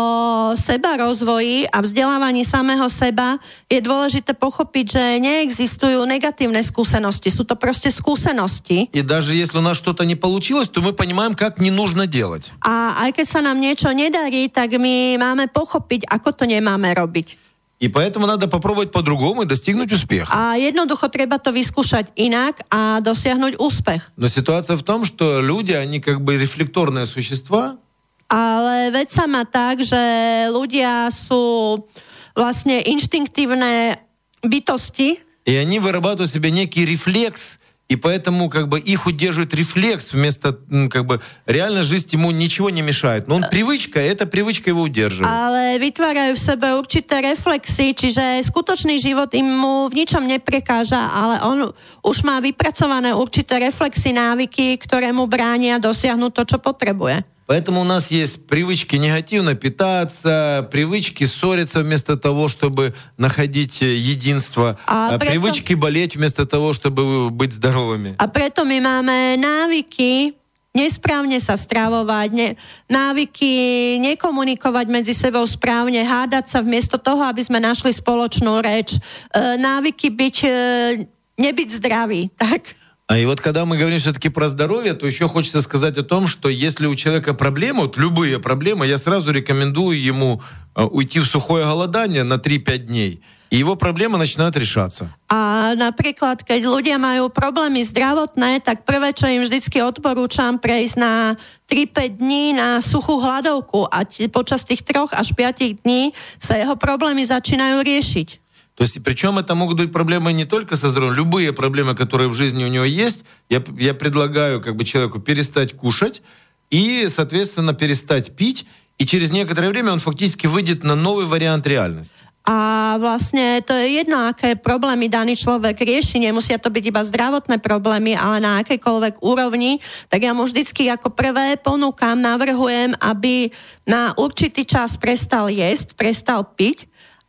seba rozvoji a vzdelávaní samého seba, je dôležité pochopiť, že neexistujú negatívne skúsenosti. Sú to proste skúsenosti. И даже если у нас что-то не получилось, то мы понимаем, как не нужно делать. A aj keď sa nám niečo nedarí, tak my máme pochopiť, ako to nemáme robiť. И поэтому надо попробовать по-другому и достигнуть успеха. A jednoducho treba to vyskúšať inak a dosiahnuť úspech. Но ситуация в том, что люди, они как бы рефлекторные существа, Ale vec sa má tak, že ľudia sú vlastne inštinktívne bytosti и они вырабатывают в себе некий рефлекс, и поэтому как бы их удерживает рефлекс вместо м, как бы реально жизнь ему ничего не мешает. Но он привычка, и эта привычка его удерживает. ale vytvárajú v sebe určité reflexy, čiže skutočný život im mu v ničom neprekáža, ale on už má vypracované určité reflexy, návyky, ktoré mu bránia dosiahnuť to, čo potrebuje. Поэтому у нас есть привычки негативно питаться, привычки ссориться вместо того, чтобы находить э, единство, А а этом- привычки болеть вместо того, чтобы быть здоровыми. A preto my máme návyky nesprávne sa stravovať, ne, návyky nekomunikovať medzi sebou správne, hádať sa vmiesto toho, aby sme našli spoločnú reč, e, návyky byť, e, nebyť zdravý, tak? А и вот когда мы говорим все-таки про здоровье, то еще хочется сказать о том, что если у человека проблемы, вот любые проблемы, я сразу рекомендую ему э, уйти в сухое голодание на 3-5 дней, и его проблемы начинают решаться. A napríklad, keď ľudia majú problémy zdravotné, tak prvé, čo im vždycky odporúčam, prejsť na 3-5 dní na suchú hladovku a počas tých troch až 5 dní sa jeho problémy začínajú riešiť. То есть, причем это могут быть проблемы не только со здоровьем, любые проблемы, которые в жизни у него есть, я, я предлагаю как бы человеку перестать кушать и, соответственно, перестать пить и через некоторое время он фактически выйдет на новый вариант реальности. A vlastne to je jedno, aké problémy daný človek rieši, nemusia to byť iba zdravotné problémy, ale na akejkoľvek úrovni, tak ja mu vždycky ako prvé ponúkam, navrhujem, aby na určitý čas prestal jesť, prestal piť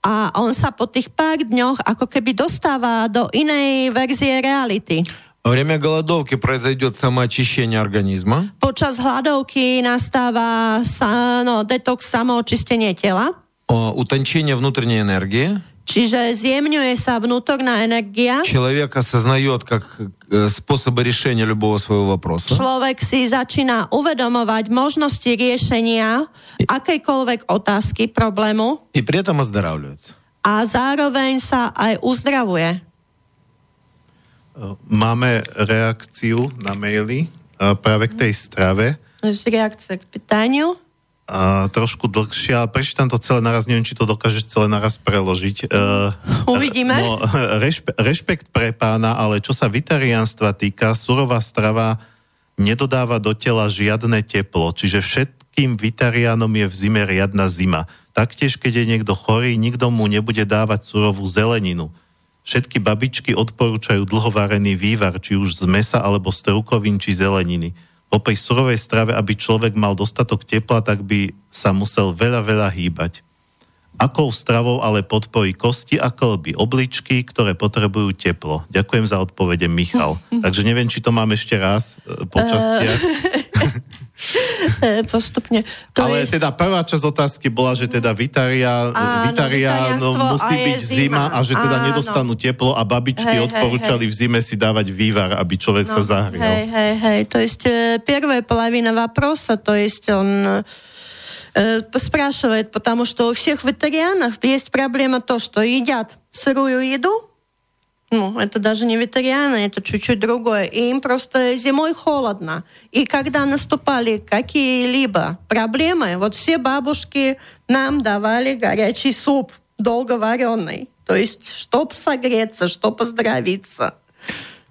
a on sa po tých pár dňoch ako keby dostáva do inej verzie reality. Во время голодовки произойдет самоочищение организма. Počas hladovky nastáva sa, no, detox, samoočistenie tela. О, утончение внутренней энергии. Čiže zjemňuje sa vnútorná energia. Человек осознает как э, способы решения любого своего вопроса. Človek si začína uvedomovať možnosti riešenia akejkoľvek otázky, problému И при этом оздоравливается. a zároveň sa aj uzdravuje. Máme reakciu na maily e, práve k tej strave. Z reakcia k pytaniu. Trošku dlhšia. Prečítam to celé naraz, neviem, či to dokážeš celé naraz preložiť. E, Uvidíme. No, rešpe, rešpekt pre pána, ale čo sa vitariánstva týka, surová strava nedodáva do tela žiadne teplo, čiže všetkým vitariánom je v zime riadna zima. Taktiež, keď je niekto chorý, nikto mu nebude dávať surovú zeleninu. Všetky babičky odporúčajú dlhovarený vývar, či už z mesa alebo z trukovín či zeleniny. Po pri surovej strave, aby človek mal dostatok tepla, tak by sa musel veľa, veľa hýbať. Akou stravou ale podporí kosti a klby, obličky, ktoré potrebujú teplo? Ďakujem za odpovede, Michal. [LAUGHS] Takže neviem, či to mám ešte raz e, po častiach. [LAUGHS] [LAUGHS] [LAUGHS] E, Postupne. To Ale je, teda prvá časť otázky bola, že teda Vitaria, Áno, Vitaria no, vitariánstvo musí a je byť zima a že teda Áno. nedostanú teplo a babičky Hej, hej, odporúčali v zime si dávať vývar, aby človek sa zahrial. Hej, hej, hej. To есть э, первая половина вопроса, то есть он э, спрашивает, потому что у всех вегетарианов есть проблема то, что едят сырую еду, ну, это даже не вегетарианы, это чуть-чуть другое. И им просто зимой холодно. И когда наступали какие-либо проблемы, вот все бабушки нам давали горячий суп, долго вареный. То есть, чтоб согреться, чтоб поздоровиться.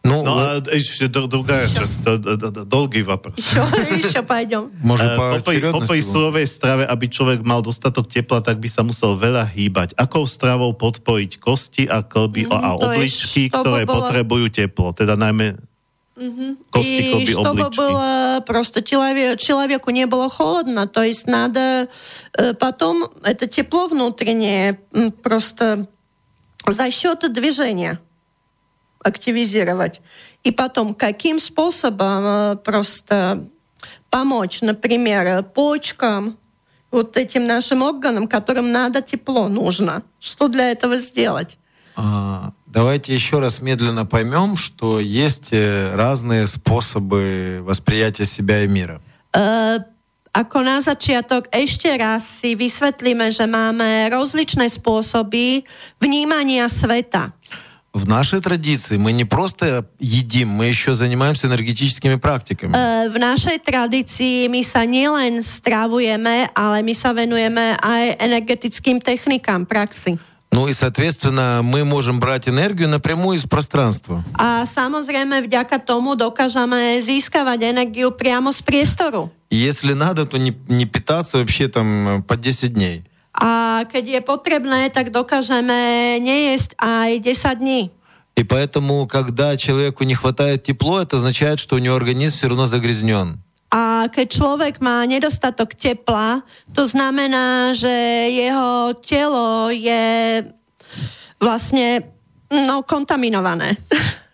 Ну, No вот, a ešte dr- druhá časť, d- d- d- dlhý вопрос. Еще, еще пойдем. может, E, по popri, popri очередности? было? surovej strave, aby človek mal dostatok tepla, tak by sa musel veľa hýbať. Akou stravou podpojiť kosti a klby Mhm, a to je, obličky, чтобы ktoré было- potrebujú teplo? Teda najmä kosti, И klby, чтобы obličky. было просто человек, человеку не было холодно, то есть надо э, потом это тепло внутреннее м, просто за счет движения Активизировать. И потом, каким способом э, просто помочь, например, э, почкам, вот этим нашим органам, которым надо тепло нужно. Что для этого сделать? А, Давайте еще раз медленно поймем, что есть э, разные способы восприятия себя и мира. Uh, ako na začiatok ešte raz si vysvetlíme, že máme rozličné spôsoby vnímania sveta. В нашей традиции мы не просто едим, мы еще занимаемся энергетическими практиками. Uh, v našej tradícii my sa nielen stravujeme, ale my sa venujeme aj energetickým technikám, praxi. Ну и, соответственно, мы можем брать энергию напрямую из пространства. A samozrejme vďaka tomu dokážeme získavať energiu priamo z priestoru. И если надо, то не, не питаться вообще там э, по 10 дней. A keď je potrebné, tak dokážeme nejesť aj 10 dní. И поэтому, когда человеку не хватает тепло, это означает, что у него организм все равно загрязнен. A keď človek má nedostatok tepla, to znamená, že jeho telo je vlastne no, kontaminované,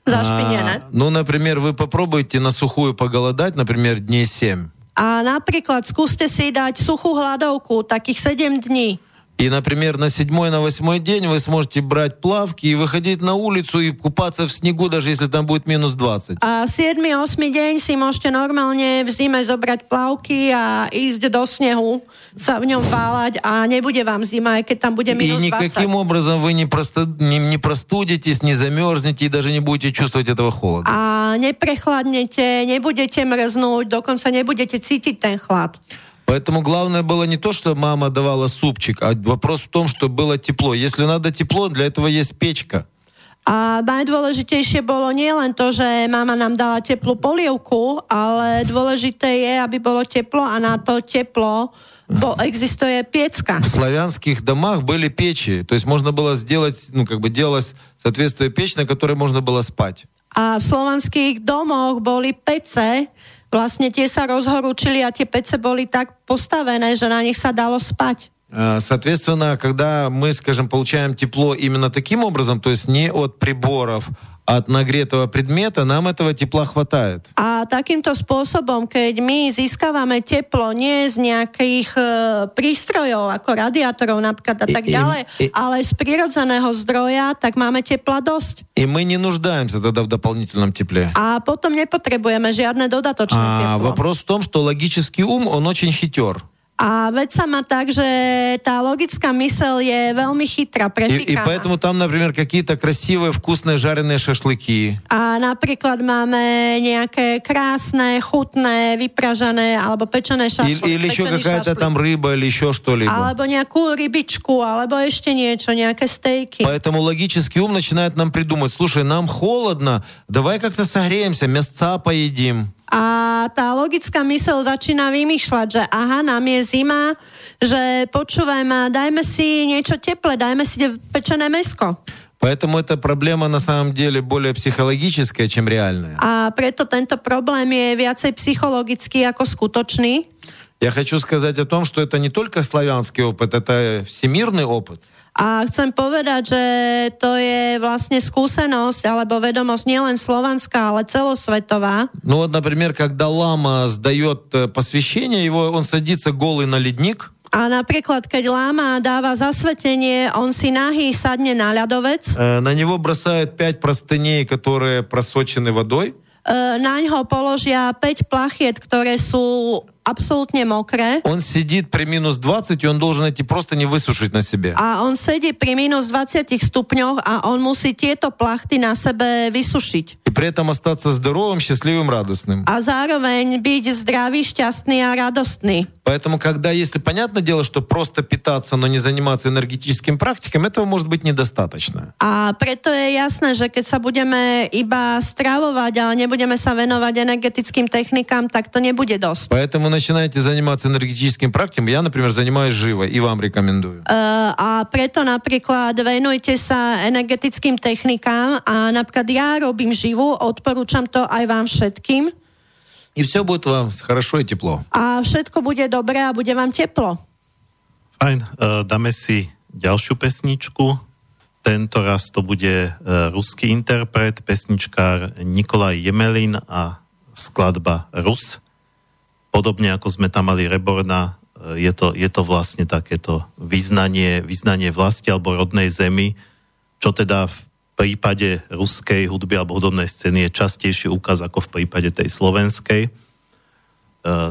zašpinené. А, ну, например, вы попробуйте на сухую поголодать, например, дней 7. A napríklad skúste si dať suchú hladovku, takých 7 dní. И, например, на седьмой, на восьмой день вы сможете брать плавки и выходить на улицу и купаться в снегу, даже если там будет минус 20. А седьмой, восьмой день си можете нормально в зиме забрать плавки а и идти до снегу, са в нем валать, а не будет вам зима, если там будет минус 20. И никаким образом вы не, просто, не, не простудитесь, не замерзнете и даже не будете чувствовать этого холода. А не прохладнете, не будете мерзнуть, до конца, не будете цитить ten chlad. Поэтому главное было не то, что мама давала супчик, а вопрос в том, что было тепло. Если надо тепло, для этого есть печка. A najdôležitejšie bolo nielen to, že mama nám dala teplú polievku, ale dôležité je, aby bolo teplo a na to teplo bo existuje печка. В славянских домах были печи, то есть можно было сделать, ну как бы делалась соответствующая печь, на которой можно было спать. A v slovanských domoch boli pece, vlastne tie sa rozhorúčili a tie pece boli tak postavené, že na nich sa dalo spať. Соответственно, когда мы, скажем, получаем тепло именно таким образом, то есть не от приборов, от нагретого предмета, нам этого тепла хватает. A takýmto spôsobom, keď my získavame teplo nie z nejakých uh, prístrojov, ako radiátorov napríklad a tak ďalej, и, ale z prírodzeného zdroja, tak máme tepla dosť. И мы не нуждаемся тогда в дополнительном тепле. A potom nepotrebujeme žiadne dodatočné а, teplo. Вопрос в том, что логический ум, он очень хитер. А ведь сама так же та логическая мысль е вельми хитра, префикана. И, и поэтому там, например, какие-то красивые, вкусные жареные шашлыки. А, например, máme nějaké красные, хутные, выпраженные, alebo печеné шашлыки. Или, еще какая-то там рыба, или еще что-либо. Alebo nějakou рыбичку, alebo еще нечто, nějaké стейки. Поэтому логический ум начинает нам придумать, слушай, нам холодно, давай как-то согреемся, мясца поедим. A tá logická mysel začína vymýšľať, že aha, nám je zima, že počúvaj ma, dajme si niečo teple, dajme si pečené mesko. Поэтому эта проблема на самом деле более психологическая, чем реальная. A preto tento problém je viacej psychologický ako skutočný. Я хочу сказать о том, что это не только славянский опыт, это всемирный опыт. A chcem povedať, že to je vlastne skúsenosť alebo vedomosť nielen slovanská, ale celosvetová. Ну вот, например, когда лама сдает посвящение, его, он садится голый на ледник. A napríklad, keď láma dáva zasvetenie, on si nahý sadne na ľadovec. На него бросают пять простыней, которые просочены водой. Na ňo položia 5 plachiet, ktoré sú абсолютно mokré. Он сидит при минус 20, и он должен эти просто не высушить на себе. A on sedí pri minus 20 stupňoch a on musí tieto plachty na sebe vysušiť. При этом остаться здоровым, счастливым, радостным. A zároveň byť zdravý, šťastný a radostný. Поэтому, когда, если понятное дело, что просто питаться, но не заниматься энергетическим практикам, этого может быть недостаточно. A preto je jasné, že keď sa budeme iba stravovať, ale nebudeme sa venovať energetickým technikám, tak to nebude dosť. Поэтому начинаете заниматься энергетическим практиком, я, например, занимаюсь живо и вам рекомендую. Uh, a preto napríklad venujte sa energetickým technikám a napríklad ja robím živu, odporúčam to aj vám všetkým. И все будет вам хорошо и тепло. A všetko bude dobré a bude vám teplo. Fajn, uh, dáme si ďalšiu pesničku. Tento raz to bude uh, ruský interpret, pesničkár Nikolaj Jemelin a skladba Rus podobne ako sme tam mali Reborna, e, je to, je to vlastne takéto vyznanie, vyznanie vlasti alebo rodnej zemi, čo teda v prípade ruskej hudby alebo hudobnej scény je častejší úkaz ako v prípade tej slovenskej. E,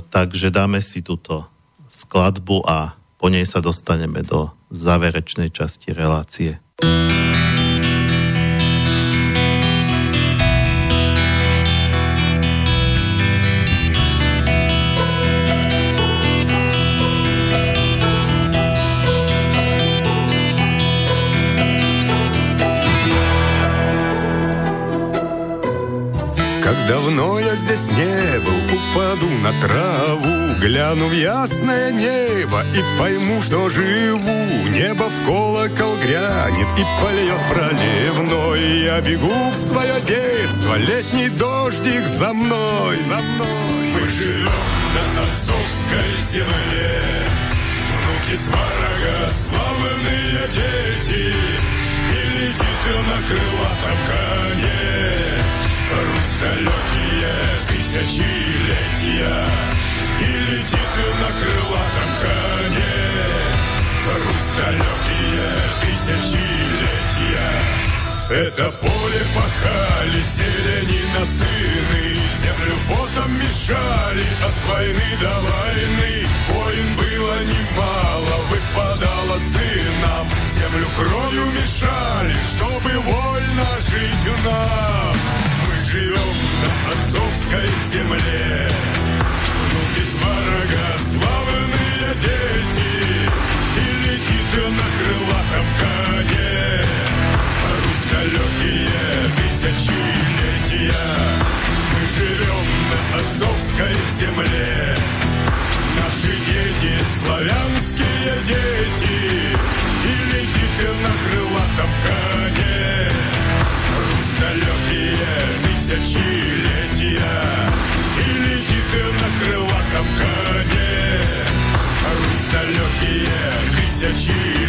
takže dáme si túto skladbu a po nej sa dostaneme do záverečnej časti relácie. thank здесь не был, упаду на траву, Гляну в ясное небо и пойму, что живу. Небо в колокол грянет и польет проливной. Я бегу в свое детство, летний дождик за мной, за мной. Мы живем на отцовской земле, Внуки сварога, славные дети, И летит на крылатом коне далекие тысячелетия И летит на крылатом коне. Русь далекие тысячелетия. Это поле пахали селянина сыны Землю потом мешали. От войны до войны Воин было немало, выпадало сынам. Землю кровью мешали, чтобы вольно жить нам. Живем на отцовской земле. Внуки сварога, славные дети, и летит на крылатом коне. Русь далекие тысячелетия, мы живем на отцовской земле. Наши дети, славянские дети, и летит на крылатом коне. Русь далекие тысячелетия, и летите на крылатом коне. Русь далекие тысячелетия.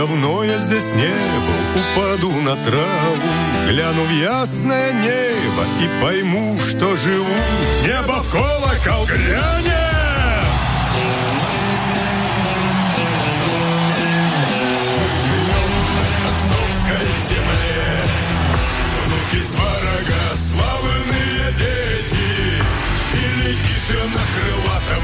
Давно я здесь не был, упаду на траву, Гляну в ясное небо и пойму, что живу. Небо в колокол грянет! на крылатом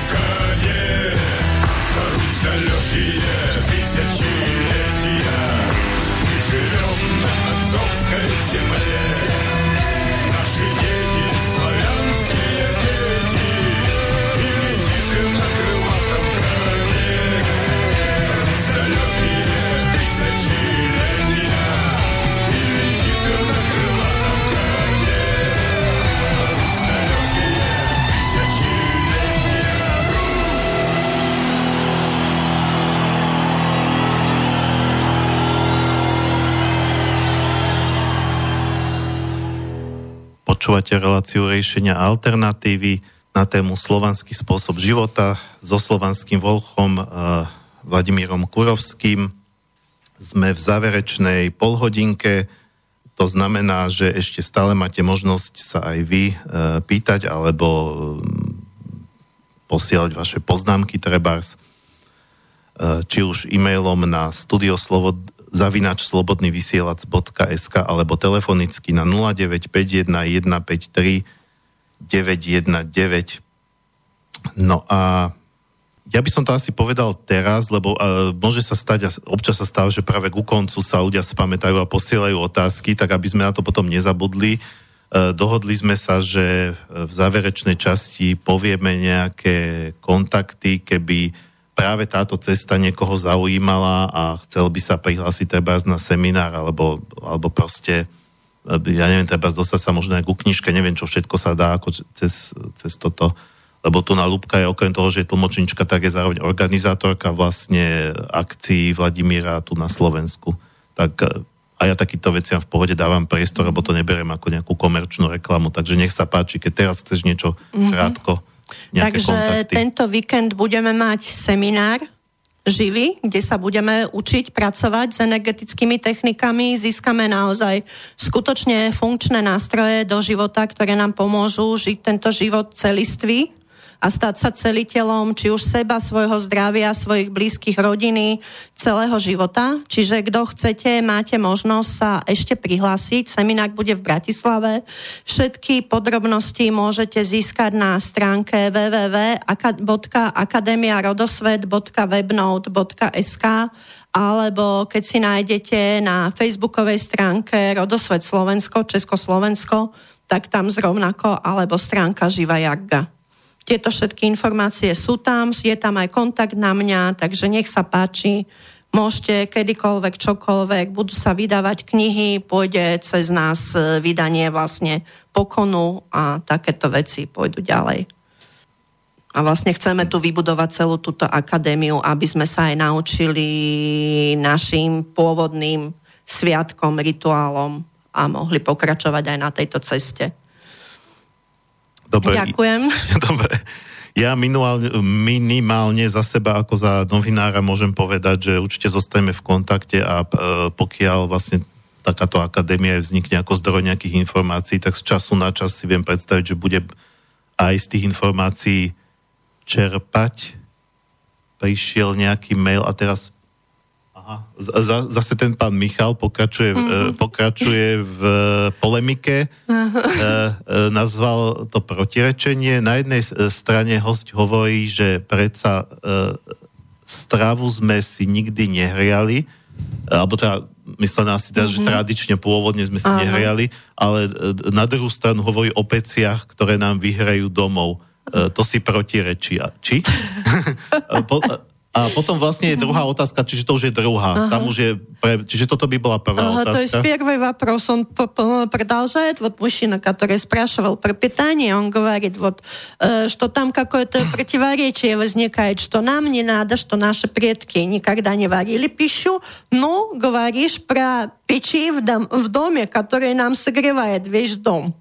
Počúvate reláciu riešenia alternatívy na tému slovanský spôsob života so slovanským volchom uh, Vladimírom Kurovským. Sme v záverečnej polhodinke, to znamená, že ešte stále máte možnosť sa aj vy uh, pýtať alebo um, posielať vaše poznámky trebárs, uh, či už e-mailom na zavinač slobodnyvysielac.sk alebo telefonicky na 0951 153 919. No a ja by som to asi povedal teraz, lebo uh, môže sa stať, občas sa stáva, že práve ku koncu sa ľudia spamätajú a posielajú otázky, tak aby sme na to potom nezabudli. Uh, dohodli sme sa, že v záverečnej časti povieme nejaké kontakty, keby práve táto cesta niekoho zaujímala a chcel by sa prihlásiť treba na seminár alebo, alebo proste ja neviem, treba dostať sa možno aj ku knižke, neviem, čo všetko sa dá ako cez, cez toto, lebo tu na Lúbka je okrem toho, že je tlmočnička, tak je zároveň organizátorka vlastne akcií Vladimíra tu na Slovensku. Tak a ja takýto veciam v pohode dávam priestor, lebo to neberiem ako nejakú komerčnú reklamu, takže nech sa páči, keď teraz chceš niečo mm-hmm. krátko Takže kontakty. tento víkend budeme mať seminár živý, kde sa budeme učiť pracovať s energetickými technikami, získame naozaj skutočne funkčné nástroje do života, ktoré nám pomôžu žiť tento život celistvý a stať sa celiteľom či už seba, svojho zdravia, svojich blízkych rodiny, celého života. Čiže kto chcete, máte možnosť sa ešte prihlásiť. Seminár bude v Bratislave. Všetky podrobnosti môžete získať na stránke www.akademiarodosvet.webnote.sk alebo keď si nájdete na facebookovej stránke Rodosvet Slovensko, Československo, tak tam zrovnako, alebo stránka Živa Jarga. Tieto všetky informácie sú tam, je tam aj kontakt na mňa, takže nech sa páči, môžete kedykoľvek, čokoľvek, budú sa vydávať knihy, pôjde cez nás e, vydanie vlastne pokonu a takéto veci pôjdu ďalej. A vlastne chceme tu vybudovať celú túto akadémiu, aby sme sa aj naučili našim pôvodným sviatkom, rituálom a mohli pokračovať aj na tejto ceste. Dobre. Ďakujem. [LAUGHS] Dobre. Ja minimálne, minimálne za seba ako za novinára môžem povedať, že určite zostaneme v kontakte a e, pokiaľ vlastne takáto akadémia vznikne ako zdroj nejakých informácií, tak z času na čas si viem predstaviť, že bude aj z tých informácií čerpať. Prišiel nejaký mail a teraz Aha. Z, zase ten pán Michal pokračuje, mm-hmm. pokračuje v polemike. Uh-huh. Nazval to protirečenie. Na jednej strane host hovorí, že predsa stravu sme si nikdy nehriali, alebo teda myslené asi teda, mm-hmm. že tradične pôvodne sme si Aha. nehriali, ale na druhú stranu hovorí o peciach, ktoré nám vyhrajú domov. To si protirečí. A- Či? [LAUGHS] A potom vlastne je druhá otázka, čiže to už je druhá. Tam už je pre, čiže toto by bola prvá Ага, то есть otázka. первый вопрос он продолжает, вот мужчина, который спрашивал про питание, он говорит, вот, что там какое-то противоречие возникает, что нам не надо, что наши предки никогда не варили пищу, ну, говоришь про печи в, дом- в доме, который нам согревает весь дом.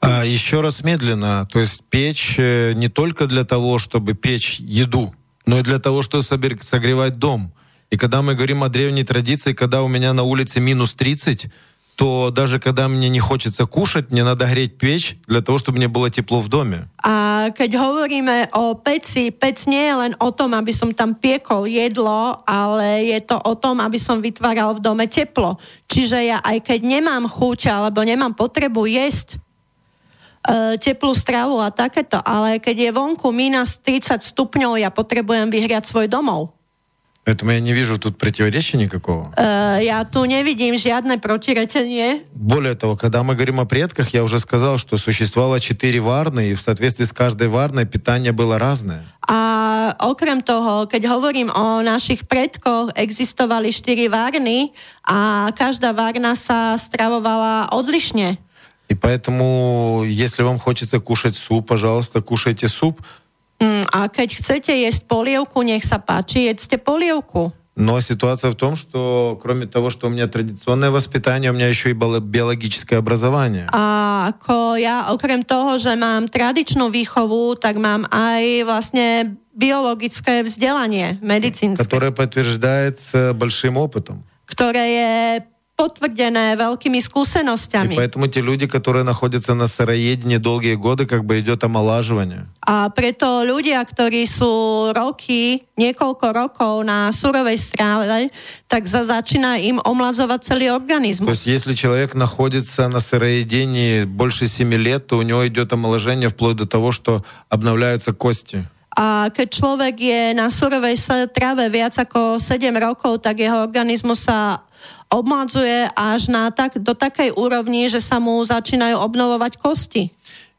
А, еще раз медленно. То есть печь не только для того, чтобы печь еду, но и для того, чтобы собер- согревать дом. И когда мы говорим о древней традиции, когда у меня на улице минус 30, то даже когда мне не хочется кушать, мне надо греть печь для того, чтобы мне было тепло в доме. A keď hovoríme o peci, pec nie je len o tom, aby som tam piekol jedlo, ale je to o tom, aby som vytváral v dome teplo. Čiže ja aj keď nemám chuť alebo nemám potrebu jesť e, teplú stravu a takéto, ale keď je vonku minus 30 stupňov, ja potrebujem vyhriať svoj domov. Поэтому я не вижу тут противоречия никакого. E, ja tu nevidím žiadne protirečenie. Более того, когда мы говорим о предках, я уже сказал, что существовало четыре варны, и в соответствии с каждой варной питание было разное. A okrem toho, keď hovorím o našich predkoch, existovali štyri varny a každá varna sa stravovala odlišne. И поэтому, если вам хочется кушать суп, пожалуйста, кушайте суп. Mm, A keď chcete jesť polievku, nech sa páči, jedzte polievku. Но ситуация в том, что кроме того, что у меня традиционное воспитание, у меня еще и было биологическое образование. A ako ja okrem toho, že mám tradičnú výchovu, tak mám aj vlastne biologické vzdelanie medicínske, которое подтверждается большим опытом. ktoré je potvrdené veľkými И skúsenosťami. поэтому те люди, которые находятся на сыроедении долгие годы, как бы идет омолаживание. A preto ľudia, ktorí sú roky, niekoľko rokov na surovej stráve, tak za začína im omladzovať celý То organizmus. есть если человек находится на сыроедении больше 7 лет, то у него идет омоложение вплоть до того, что обновляются кости. A keď človek je na surovej strave viac ako 7 rokov, tak jeho organizmus sa obmladzuje až na tak, do takej úrovni, že sa mu začínajú obnovovať kosti.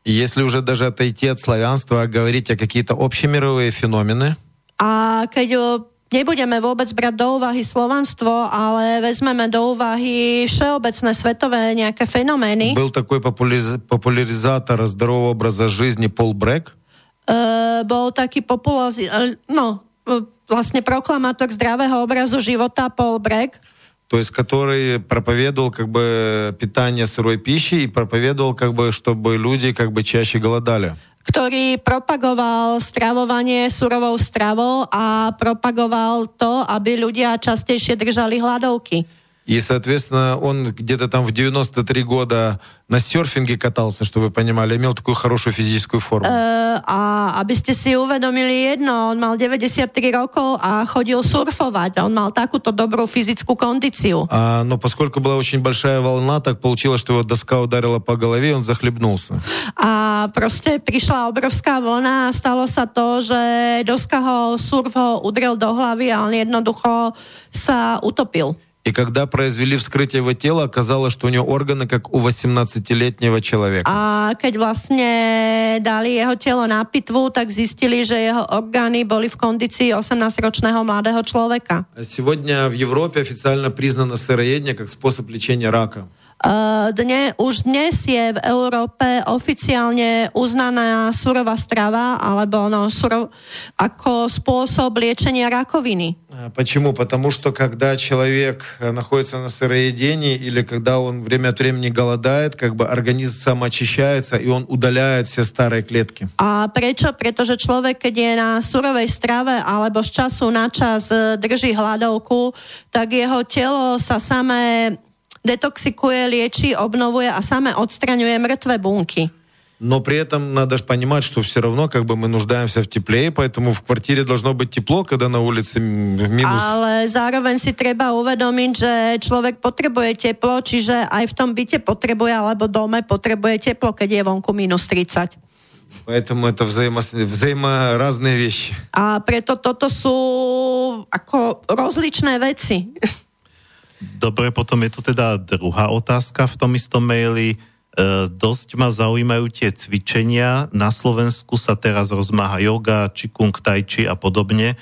И если уже даже отойти от славянства, а говорить о какие-то общемировые феномены, A keď o, nebudeme vôbec brať do úvahy slovanstvo, ale vezmeme do úvahy všeobecné svetové nejaké fenomény, был такой популяриз- популяризатор здорового образа жизни Пол Брэк, e, bol taký populazi- e, no, e, vlastne proklamátor zdravého obrazu života Paul Breck, то есть который проповедовал как бы питание сырой пищи и проповедовал как бы, чтобы люди как бы чаще голодали. ktorý propagoval stravovanie surovou stravou a propagoval to, aby ľudia častejšie držali hladovky. И, соответственно, он где-то там в 93 года на серфинге катался, чтобы вы понимали, имел такую хорошую физическую форму. E, a aby ste si uvedomili jedno, on mal 93 rokov a chodil surfovať. On mal takúto dobrú fyzickú kondíciu. А, но поскольку была очень большая волна, так получилось, что его доска ударила по голове, он захлебнулся. A proste prišla obrovská vlna a stalo sa to, že doska ho, surf ho udrel do hlavy a on jednoducho sa utopil. И когда произвели вскрытие его тела, оказалось, что у него органы как у 18-летнего человека. A keď vlastne dali jeho telo na pitvu, tak zistili, že jeho orgány boli v kondícii 18-ročného mladého človeka. А Сегодня в Европе официально признано сыроедение как способ лечения рака. Uh, Dne, už dnes je v Európe oficiálne uznaná surová strava alebo no, surov, ako spôsob liečenia rakoviny. А Почему? Потому что когда человек э, находится на сыроедении или когда он время от времени голодает, как бы организм самоочищается и он удаляет все старые клетки. A prečo? Pretože človek, keď je na surovej strave alebo z času na čas e, drží hladovku, tak jeho telo sa samé detoxikuje, lieči, obnovuje a samé odstraňuje mŕtve bunky. Но при этом надо же понимать, что все равно как бы мы нуждаемся в тепле, и поэтому в квартире должно быть тепло, когда на улице м- минус. Ale zároveň si treba uvedomiť, že človek potrebuje teplo, čiže aj v tom byte potrebuje, alebo dome potrebuje teplo, keď je vonku minus 30. Поэтому это взаимо, взаиморазные вещи. A preto toto sú ako rozličné veci. Dobre, potom je tu teda druhá otázka v tom istom maili. dosť ma zaujímajú tie cvičenia. Na Slovensku sa teraz rozmáha yoga, čikung, tai chi a podobne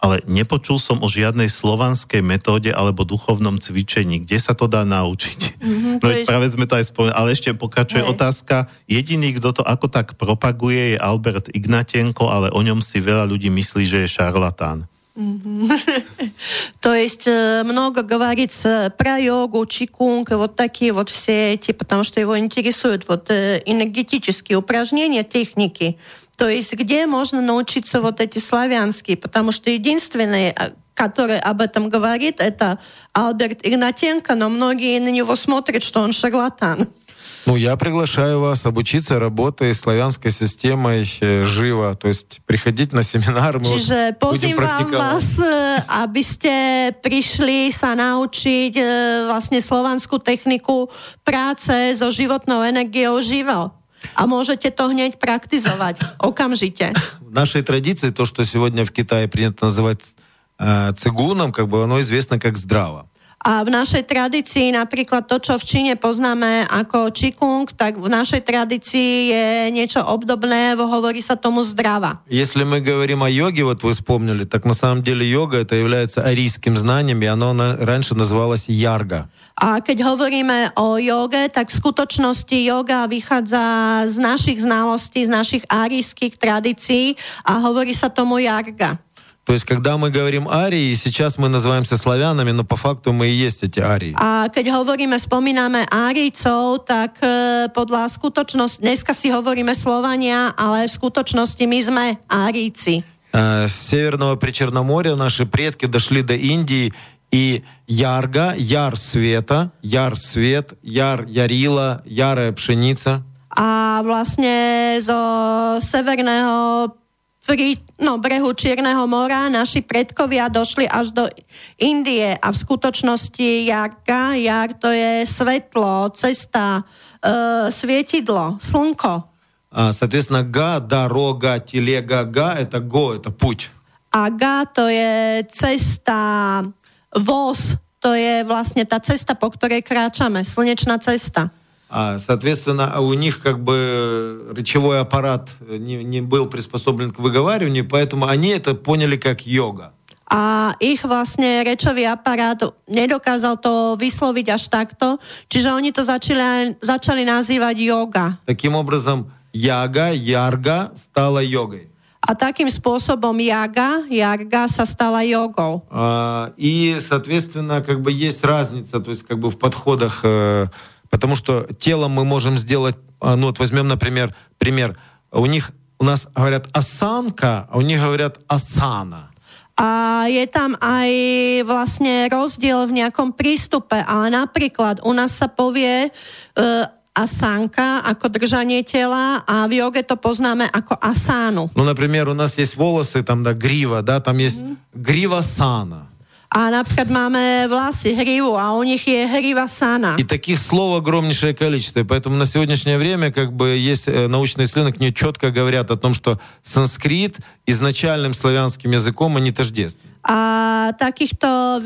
ale nepočul som o žiadnej slovanskej metóde alebo duchovnom cvičení. Kde sa to dá naučiť? Mm-hmm, no je... práve sme to aj spomenuli. Ale ešte pokračuje Hej. otázka. Jediný, kto to ako tak propaguje, je Albert Ignatenko, ale o ňom si veľa ľudí myslí, že je šarlatán. [LAUGHS] То есть много говорится про йогу, чикунг, вот такие вот все эти, потому что его интересуют вот энергетические упражнения, техники. То есть где можно научиться вот эти славянские, потому что единственный, э, который об этом говорит, это Альберт Игнатенко, но многие на него смотрят, что он шарлатан. Ну, я приглашаю вас обучиться работе славянской системой э, живо, то есть приходить на семинар, мы Čiže pozývam vás, э, aby ste prišli sa naučiť vlastne slovanskú techniku práce so životnou energiou živo. A môžete to hneď praktizovať [LAUGHS] okamžite. В нашей традиции то, что сегодня в Китае принято называть э, цигуном, как бы оно известно как здраво. A v našej tradícii napríklad to, čo v Číne poznáme ako čikung, tak v našej tradícii je niečo obdobné, hovorí sa tomu zdrava. Если мы говорим о йоге, вот вы вспомнили, так на самом деле йога это является арийским знанием, и оно на, раньше называлось ярга. A keď hovoríme o joge, tak v skutočnosti yoga vychádza z našich znalostí, z našich arijských tradícií a hovorí sa tomu jarga. То есть, когда мы говорим арии, сейчас мы называемся славянами, но по факту мы и есть эти арии. A keď hovoríme, spomíname Árijcov, tak e, podľa skutočnosti, dneska si hovoríme Slovania, ale v skutočnosti my sme Árijci. Э, с Северного Причерноморья наши предки дошли до Индии, и ярга, яр света, яр свет, яр ярила, ярая пшеница. A vlastne zo severného pri no, brehu Čierneho mora naši predkovia došli až do Indie a v skutočnosti jarka, jar to je svetlo, cesta, uh, svietidlo, slnko. А, соответственно, га, дорога, телега, га, это го, это путь. A ga to je cesta, voz, to je vlastne tá cesta, po ktorej kráčame, slnečná cesta. А, соответственно, у них как бы речевой аппарат не, не был приспособлен к выговариванию, поэтому они это поняли как йога. a ich vlastne rečový aparát nedokázal to vysloviť až takto, čiže oni to začali, začali nazývať yoga. Таким образом, яга, ярга стала йогой. A takým spôsobom яга, ярга sa stala йогou. А, и, соответственно, как бы есть разница, то есть как бы в подходах э, Потому что телом мы можем сделать, а, ну вот возьмем, например, пример. У них, у нас говорят осанка, а у них говорят асана. A je tam aj vlastne rozdiel v nejakom prístupe, ale napríklad u nás sa povie uh, asánka ako držanie tela a v joge to poznáme ako asánu. Ну, например, у нас есть волосы, там, да, грива, да, там есть mm. грива сана. A napríklad máme vlasy, hrivu, a у них je hriva sana. И таких слов огромнейшее количество. Поэтому на сегодняшнее время как бы есть научные исследования, которые четко говорят о том, что санскрит изначальным славянским языком они тождественны. A takýchto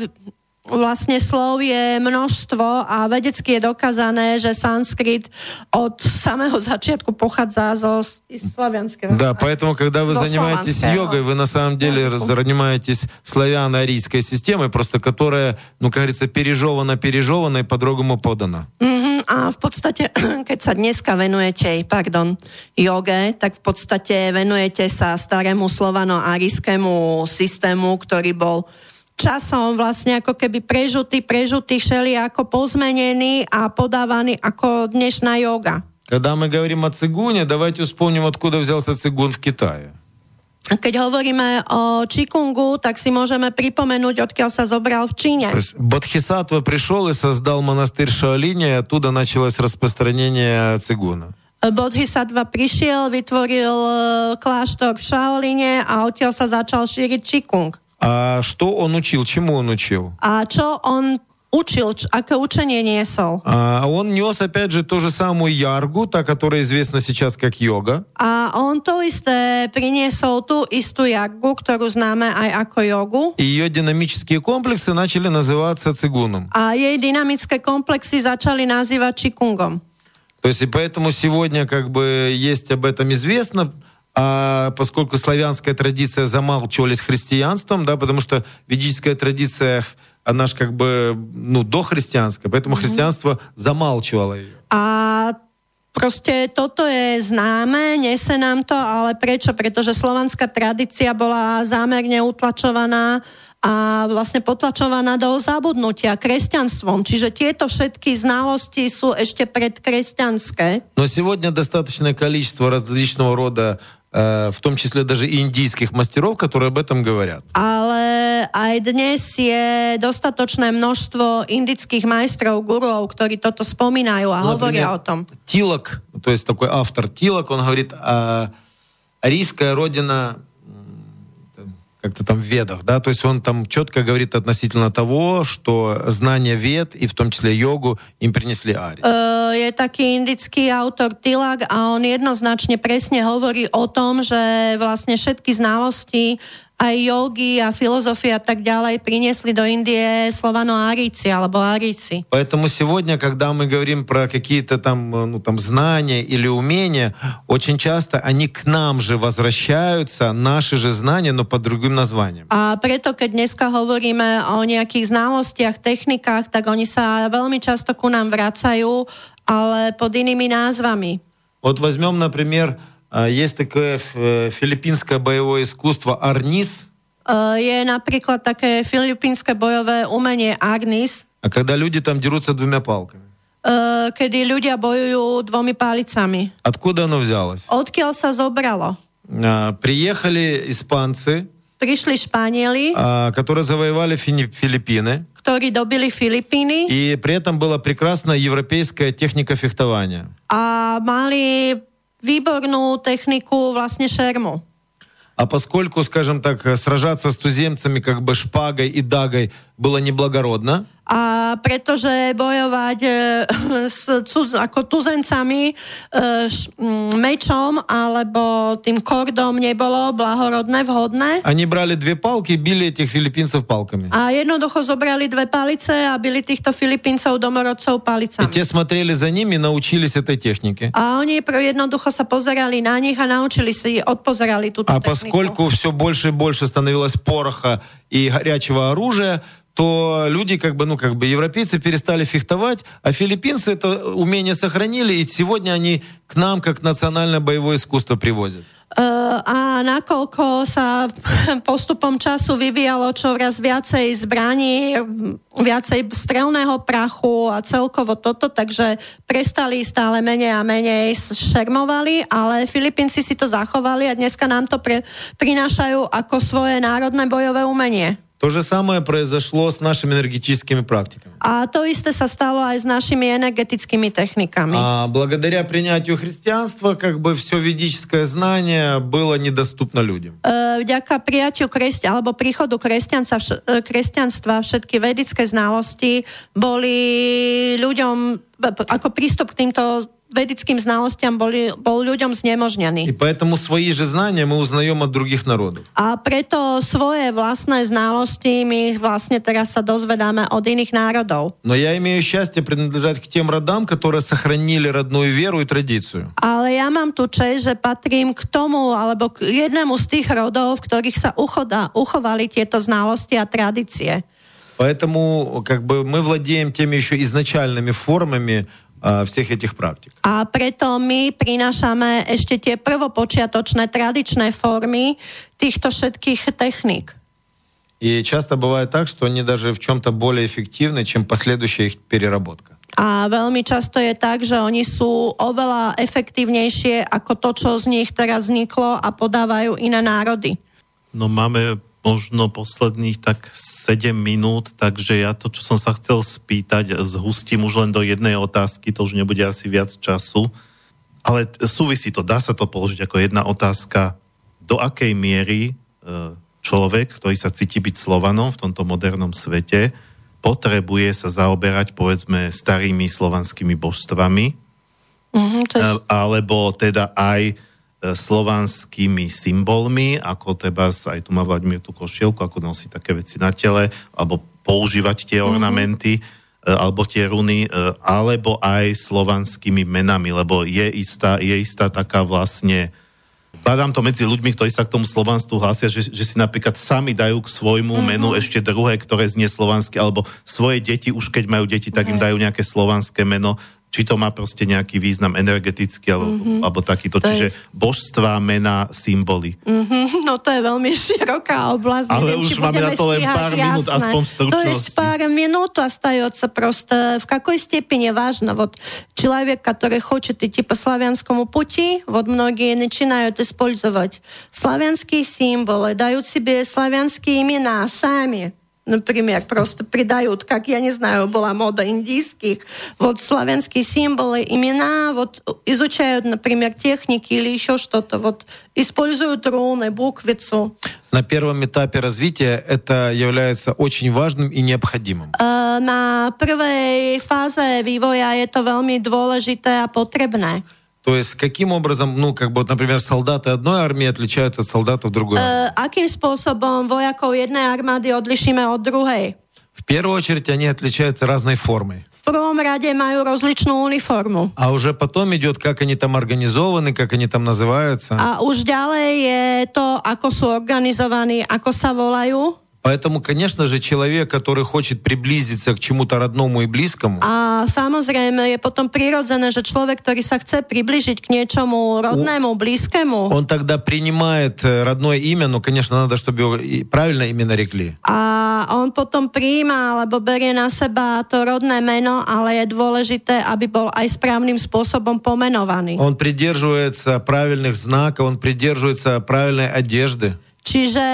vlastne slov je množstvo a vedecky je dokázané, že sanskrit od самого začiatku pochádza zo славянского. Да, поэтому, когда вы занимаетесь йогой, вы на самом деле занимаетесь славяно-арийской системой, просто которая, ну, как говорится, пережевана, пережевана и по-другому подана. Mm-hmm, a v podstate, keď sa dneska venujete, pardon, joge, tak v podstate venujete sa starému slovano-arijskému systému, ktorý bol časom vlastne ako keby prežutý, prežutý, šeli ako pozmenený a podávaný ako dnešná yoga. Когда мы говорим о цигуне, давайте вспомним, откуда взялся цигун в Китае. Keď hovoríme o Čikungu, tak si môžeme pripomenúť, odkiaľ sa zobral v Číne. Бодхисаттва пришел и создал монастырь Шаолиня, и оттуда началось распространение цигуна. Bodhisattva prišiel, vytvoril kláštor v Šaoline a odtiaľ sa začal šíriť Čikung. А что он учил? Чему он учил? А что он учил, аké учение несол? А он нес, опять же, ту же самую яргу, та, которая известна сейчас как йога. А он то isté принесол ту исту яргу, которую зnáme aj ako йогу. И ее динамические комплексы начали называться цигуном. А jej dynamické komplexy začali nazývať čikungom. То есть и поэтому сегодня как бы есть об этом известно, а поскольку славянская традиция замалчивалась христианством, да, потому что ведическая традиция, она же как бы, ну, дохристианская, поэтому mm-hmm. христианство замалчивало ее. А Proste toto je známe, nese nám to, ale prečo? Pretože slovanská tradícia bola zámerne utlačovaná a vlastne potlačovaná do zabudnutia kresťanstvom. Čiže tieto všetky znalosti sú ešte predkresťanské. Но сегодня достаточное количество различного рода в том числе даже и индийских мастеров, которые об этом говорят. Ale aj dnes je dostatočné množstvo indických majstrov, gurov, ktorí toto spomínajú a ну, hovoria o tom. Тилок, то есть такой автор Тилок, он говорит, а, арийская родина как-то там в ведах, да, то есть он там четко говорит относительно того, что знание вед, и в том числе йогу, им принесли Ари. Je taký indický autor Tilak a on jednoznačne presne hovorí o tom, že vlastne všetky znalosti aj jogi a filozofia a так далее принесли до Индии славяно-арийцы alebo арийцы. Поэтому сегодня, когда мы говорим про какие-то там, ну, там знания или умения, очень часто они к нам же возвращаются, наши же знания, но под другим названием. A preto, keď dneska hovoríme o nejakých znalostiach, technikách, tak oni sa veľmi často ku nám vracajú, ale pod inými názvami. Вот возьмем, например, Есть такое филиппинское боевое искусство Арнис. Je napríklad také filipínske bojové umenie Arnis. А когда люди там дерутся двумя палками. Kedy ľudia bojujú dvomi palicami. Откуда оно взялось? Odkiaľ sa zobralo? Приехали испанцы. Пришли Шпаниели. Которые завоевали Филиппины. Ktorí dobili Filipíny. И при этом была прекрасная европейская техника фехтования. A mali výbornú techniku vlastne šermu. А поскольку, скажем так, сражаться с туземцами как бы шпагой и дагой было неблагородно, a pretože bojovať e, s cud, ako tuzencami e, š, m, mečom alebo tým kordom nebolo blahorodné, vhodné. Они брали две палки и били этих филиппинцев палками. A jednoducho zobrali dve palice a bili týchto Filipíncov domorodcov palicami. И те смотрели за ними, научились этой технике. A oni jednoducho sa pozerali na nich a naučili si, odpozerali túto а techniku. поскольку все больше и больше становилось пороха и горячего оружия, то люди, как бы, ну, как бы, европейцы перестали фехтовать, а филиппинцы это умение сохранили, и сегодня они к нам, как национальное боевое искусство, привозят. Uh, a nakoľko sa postupom času vyvíjalo čoraz viacej zbraní, viacej strelného prachu a celkovo toto, takže prestali stále menej a menej šermovali, ale Filipínci si to zachovali a dneska nám to pre, prinášajú ako svoje národné bojové umenie. То же самое произошло с нашими энергетическими практиками. A to isté sa stalo aj s našimi energetickými technikami. А благодаря принятию христианства, как бы все ведическое знание было недоступно людям. Uh, vďaka prijatiu kresťa, alebo príchodu kresťanca, vš- kresťanstva všetky vedické znalosti boli ľuďom ako prístup k týmto ведическим знalosťam boli, bol ľuďom znemožnený. И поэтому свои же знания мы узнаем от других народов. A preto svoje vlastné znalosti my vlastne teraz sa dozvedáme od iných národov. Но я имею счастье принадлежать к тем родам, которые сохранили родную веру и традицию. Ale ja mám tu čest, že patrím k tomu, alebo k jednému z tých rodov, v ktorých sa uchoda, uchovali tieto znalosti a tradície. Поэтому как бы мы владеем теми еще изначальными формами всех этих практик. A preto my prinášame ešte tie prvopočiatočné tradičné formy týchto všetkých techník. И часто бывает так, что они даже в чем-то более эффективны, чем последующая их переработка. A veľmi často je tak, že oni sú oveľa efektívnejšie ako to, čo z nich teraz vzniklo a podávajú iné národy. No máme možno posledných tak 7 minút, takže ja to, čo som sa chcel spýtať, zhustím už len do jednej otázky, to už nebude asi viac času, ale súvisí to, dá sa to položiť ako jedna otázka, do akej miery e, človek, ktorý sa cíti byť Slovanom v tomto modernom svete, potrebuje sa zaoberať povedzme starými slovanskými božstvami, mm-hmm, je... alebo teda aj slovanskými symbolmi, ako teda aj tu má Vladimír tú košielku, ako nosí také veci na tele, alebo používať tie mm-hmm. ornamenty. alebo tie runy, e, alebo aj slovanskými menami, lebo je istá, je istá taká vlastne Badám to medzi ľuďmi, ktorí sa k tomu slovanstvu hlásia, že, že si napríklad sami dajú k svojmu mm-hmm. menu ešte druhé, ktoré znie slovanské, alebo svoje deti, už keď majú deti, tak im dajú nejaké slovanské meno či to má proste nejaký význam energetický alebo, mm-hmm. alebo takýto. To Čiže je... božstva, mena, symboly. Mm-hmm. [LAUGHS] No to je veľmi široká [LAUGHS] oblasť. Ale Neviem, už máme na to len pár jasné. minút, aspoň v stručnosti. To есть пара минут остается просто. В какой степени важно. Вот человек, который хочет идти по славянскому пути, вот многие начинают использовать славянские символы, дают себе славянские имена сами Например, просто придают, как, я не знаю, была мода индийских, вот славянские символы, имена, вот изучают, например, техники или еще что-то, вот используют руны, буквицу. На первом этапе развития это является очень важным и необходимым. Uh, на первой фазе je to veľmi dôležité a potrebné. То есть каким образом, ну, как бы, например, солдаты одной армии отличаются от солдатов другой? Э, каким способом вояков одной армады отличим от другой? В первую очередь они отличаются разной формой. В первом ряде мою различную униформу. А уже потом идет, как они там организованы, как они там называются. А уж далее то, ако су организованы, ако са волаю. Поэтому, конечно же, человек, который хочет приблизиться к чему-то родному и близкому. A samozrejme je potom prirodzené, že človek, ktorý sa chce približiť k niečomu rodnému, blízkému. Он тогда принимает родное имя, но, конечно, надо, чтобы его правильно имя нарекли. A on potom príjma alebo berie na seba to rodné meno, ale je dôležité, aby bol aj správnym spôsobom pomenovaný. Он придерживается правильных знаков, он придерживается правильной одежды. Čiže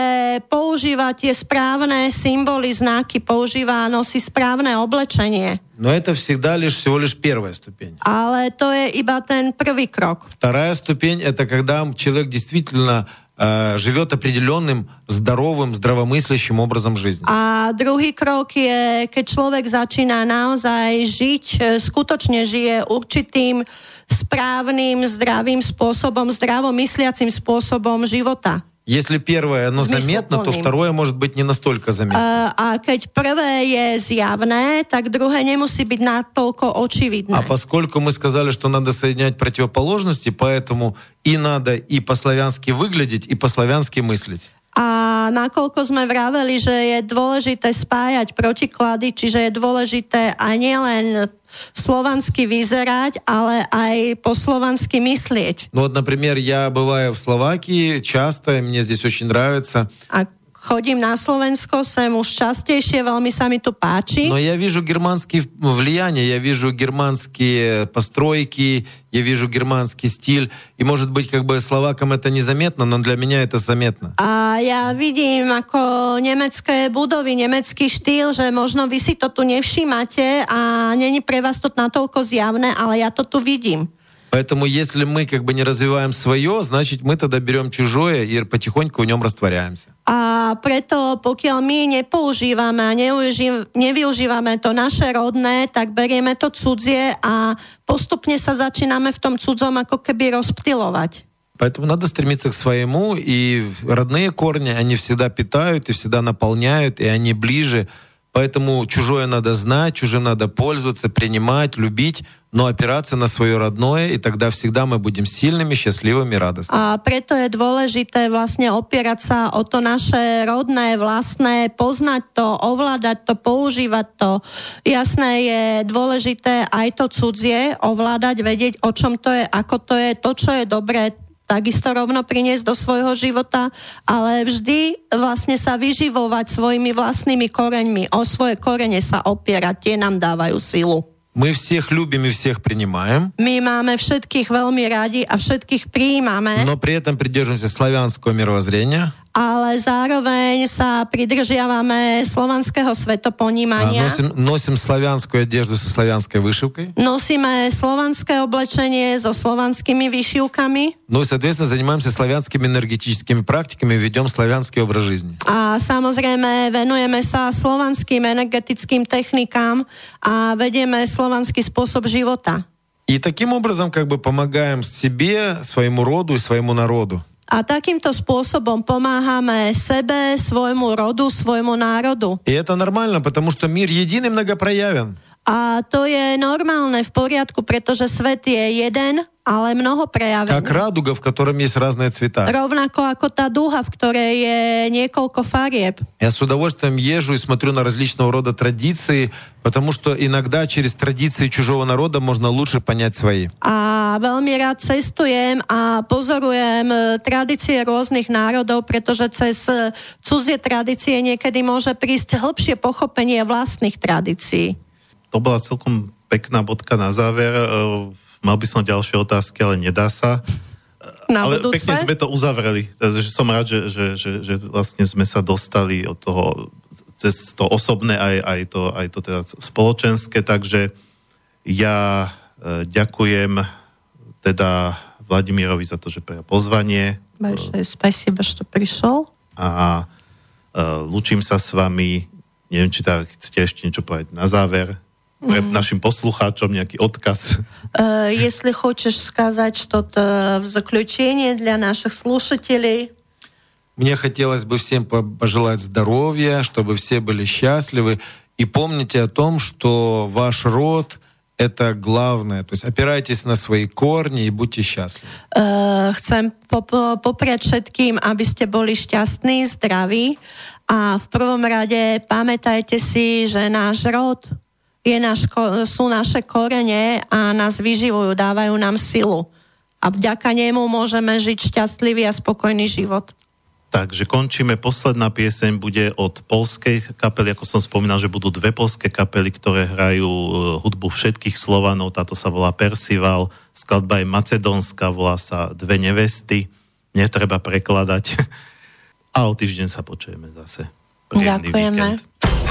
používa tie správne symboly, znaky, používa, nosí správne oblečenie. Но это всегда лишь всего лишь первая ступень. Ale to je iba ten prvý krok. Вторая ступень это когда человек действительно э, живет определенным здоровым, здравомыслящим образом жизни. A druhý krok je, keď človek začína naozaj žiť, skutočne žije určitým správnym, zdravým spôsobom, zdravomysliacím spôsobom života. Если первое, оно заметно, то второе может быть не настолько заметно. A keď prvé je zjavné, tak druhé nemusí byť natoľko očividné. А поскольку мы сказали, что надо соединять противоположности, поэтому и надо и по-славянски выглядеть, и по-славянски мыслить. A nakoľko sme vraveli, že je dôležité spájať protiklady, čiže je dôležité aj nielen slovansky vyzerať, ale aj slovansky myslieť. Ну вот, например, я бываю в Словакии часто, мне здесь очень нравится. A chodím na Slovensko, sem už častejšie, veľmi sa mi tu páči. Но я вижу германские влияния, я вижу германские постройки, я вижу германский стиль. И, может быть, как бы словакам это незаметно, но для меня это заметно. A ja vidím ako nemecké budovy, nemecký štýl, že možno vy si to tu nevšímate a není pre vás to natoľko zjavné, ale ja to tu vidím. Поэтому если мы как бы не развиваем свое, значит мы тогда берем чужое и потихоньку в нем растворяемся. A preto pokiaľ my nepoužívame a nevyužívame to naše rodné, tak berieme to cudzie a postupne sa začíname v tom cudzom ako keby rozptilovať. Поэтому надо стремиться к своему, и родные корни, они всегда питают, и всегда наполняют, и они ближе Поэтому чужое надо знать, чужим надо пользоваться, принимать, любить, но опираться на свое родное, и тогда всегда мы будем сильными, счастливыми, радостными. A preto je dôležité vlastne opierať sa o to naše rodné, vlastné, poznať to, ovládať to, používať to. Jasné je dôležité aj to cudzie ovládať, vedieť, o čom to je, ako to je, to, čo je dobré, takisto rovno priniesť do svojho života, ale vždy vlastne sa vyživovať svojimi vlastnými koreňmi, o svoje korene sa opierať, tie nám dávajú silu. Мы всех любим и всех принимаем. My máme všetkých veľmi radi a všetkých prijímame. Но при этом придерживаемся славянского мировоззрения ale zároveň sa pridržiavame slovanského svetoponímania. Nosím, nosím slavianskú одежду со славянской вышивкой. Nosíme slovanské oblečenie so slovanskými vyšivkami. Ну и, соответственно, занимаемся славянскими энергетическими практиками, ведем славянский образ жизни. A samozrejme venujeme sa slovanským energetickým technikám a vedieme slovanský spôsob života. И таким образом как бы помогаем себе, своему роду и своему народу. A takýmto spôsobom pomáhame sebe, svojmu rodu, svojmu národu. И это нормально, потому что мир един и многопроявен. A to je normálne, v poriadku, pretože svet je jeden, ale mnoho prejavený. Как радуга, в котором есть разные цвета. Rovnako ako tá duha, v ktorej je niekoľko farieb. Я с удовольствием езжу и смотрю на различного рода традиции, потому что иногда через традиции чужого народа можно лучше понять свои. A veľmi rád cestujem a pozorujem e, tradície rôznych národov, pretože cez e, cudzie tradície niekedy môže prísť hĺbšie pochopenie vlastných tradícií. To bola celkom pekná bodka na záver. E, Mal by som ďalšie otázky, ale nedá sa. Na ale budúce? pekne sme to uzavreli. Takže som rád, že, že, že, že vlastne sme sa dostali od toho cez to osobné aj, aj, to, aj to teda spoločenské. Takže ja e, ďakujem teda Vladimirovi za to, že prijal pozvanie Большое спасибо, что пришел. a e, lúčim sa s vami. Neviem, či tak chcete ešte niečo povedať na záver. Poslucháčom nejaký odkaz. Э, Если хочешь сказать что-то в заключение для наших слушателей, Мне хотелось бы всем по- пожелать здоровья, чтобы все были счастливы. И помните о том, что ваш род — это главное. То есть опирайтесь на свои корни и будьте счастливы. Uh, chcem pop- popriať všetkým, aby ste boli šťastní, zdraví a v prvom rade pamätajte si, že náš rod je ko- sú naše korene a nás vyživujú, dávajú nám silu. A vďaka nemu môžeme žiť šťastlivý a spokojný život. Takže končíme. Posledná pieseň bude od polskej kapely. Ako som spomínal, že budú dve polské kapely, ktoré hrajú e, hudbu všetkých Slovanov. Táto sa volá Percival. Skladba je macedónska, volá sa Dve nevesty. Netreba prekladať. [LAUGHS] A o týždeň sa počujeme zase. Príjemný Ďakujeme. víkend.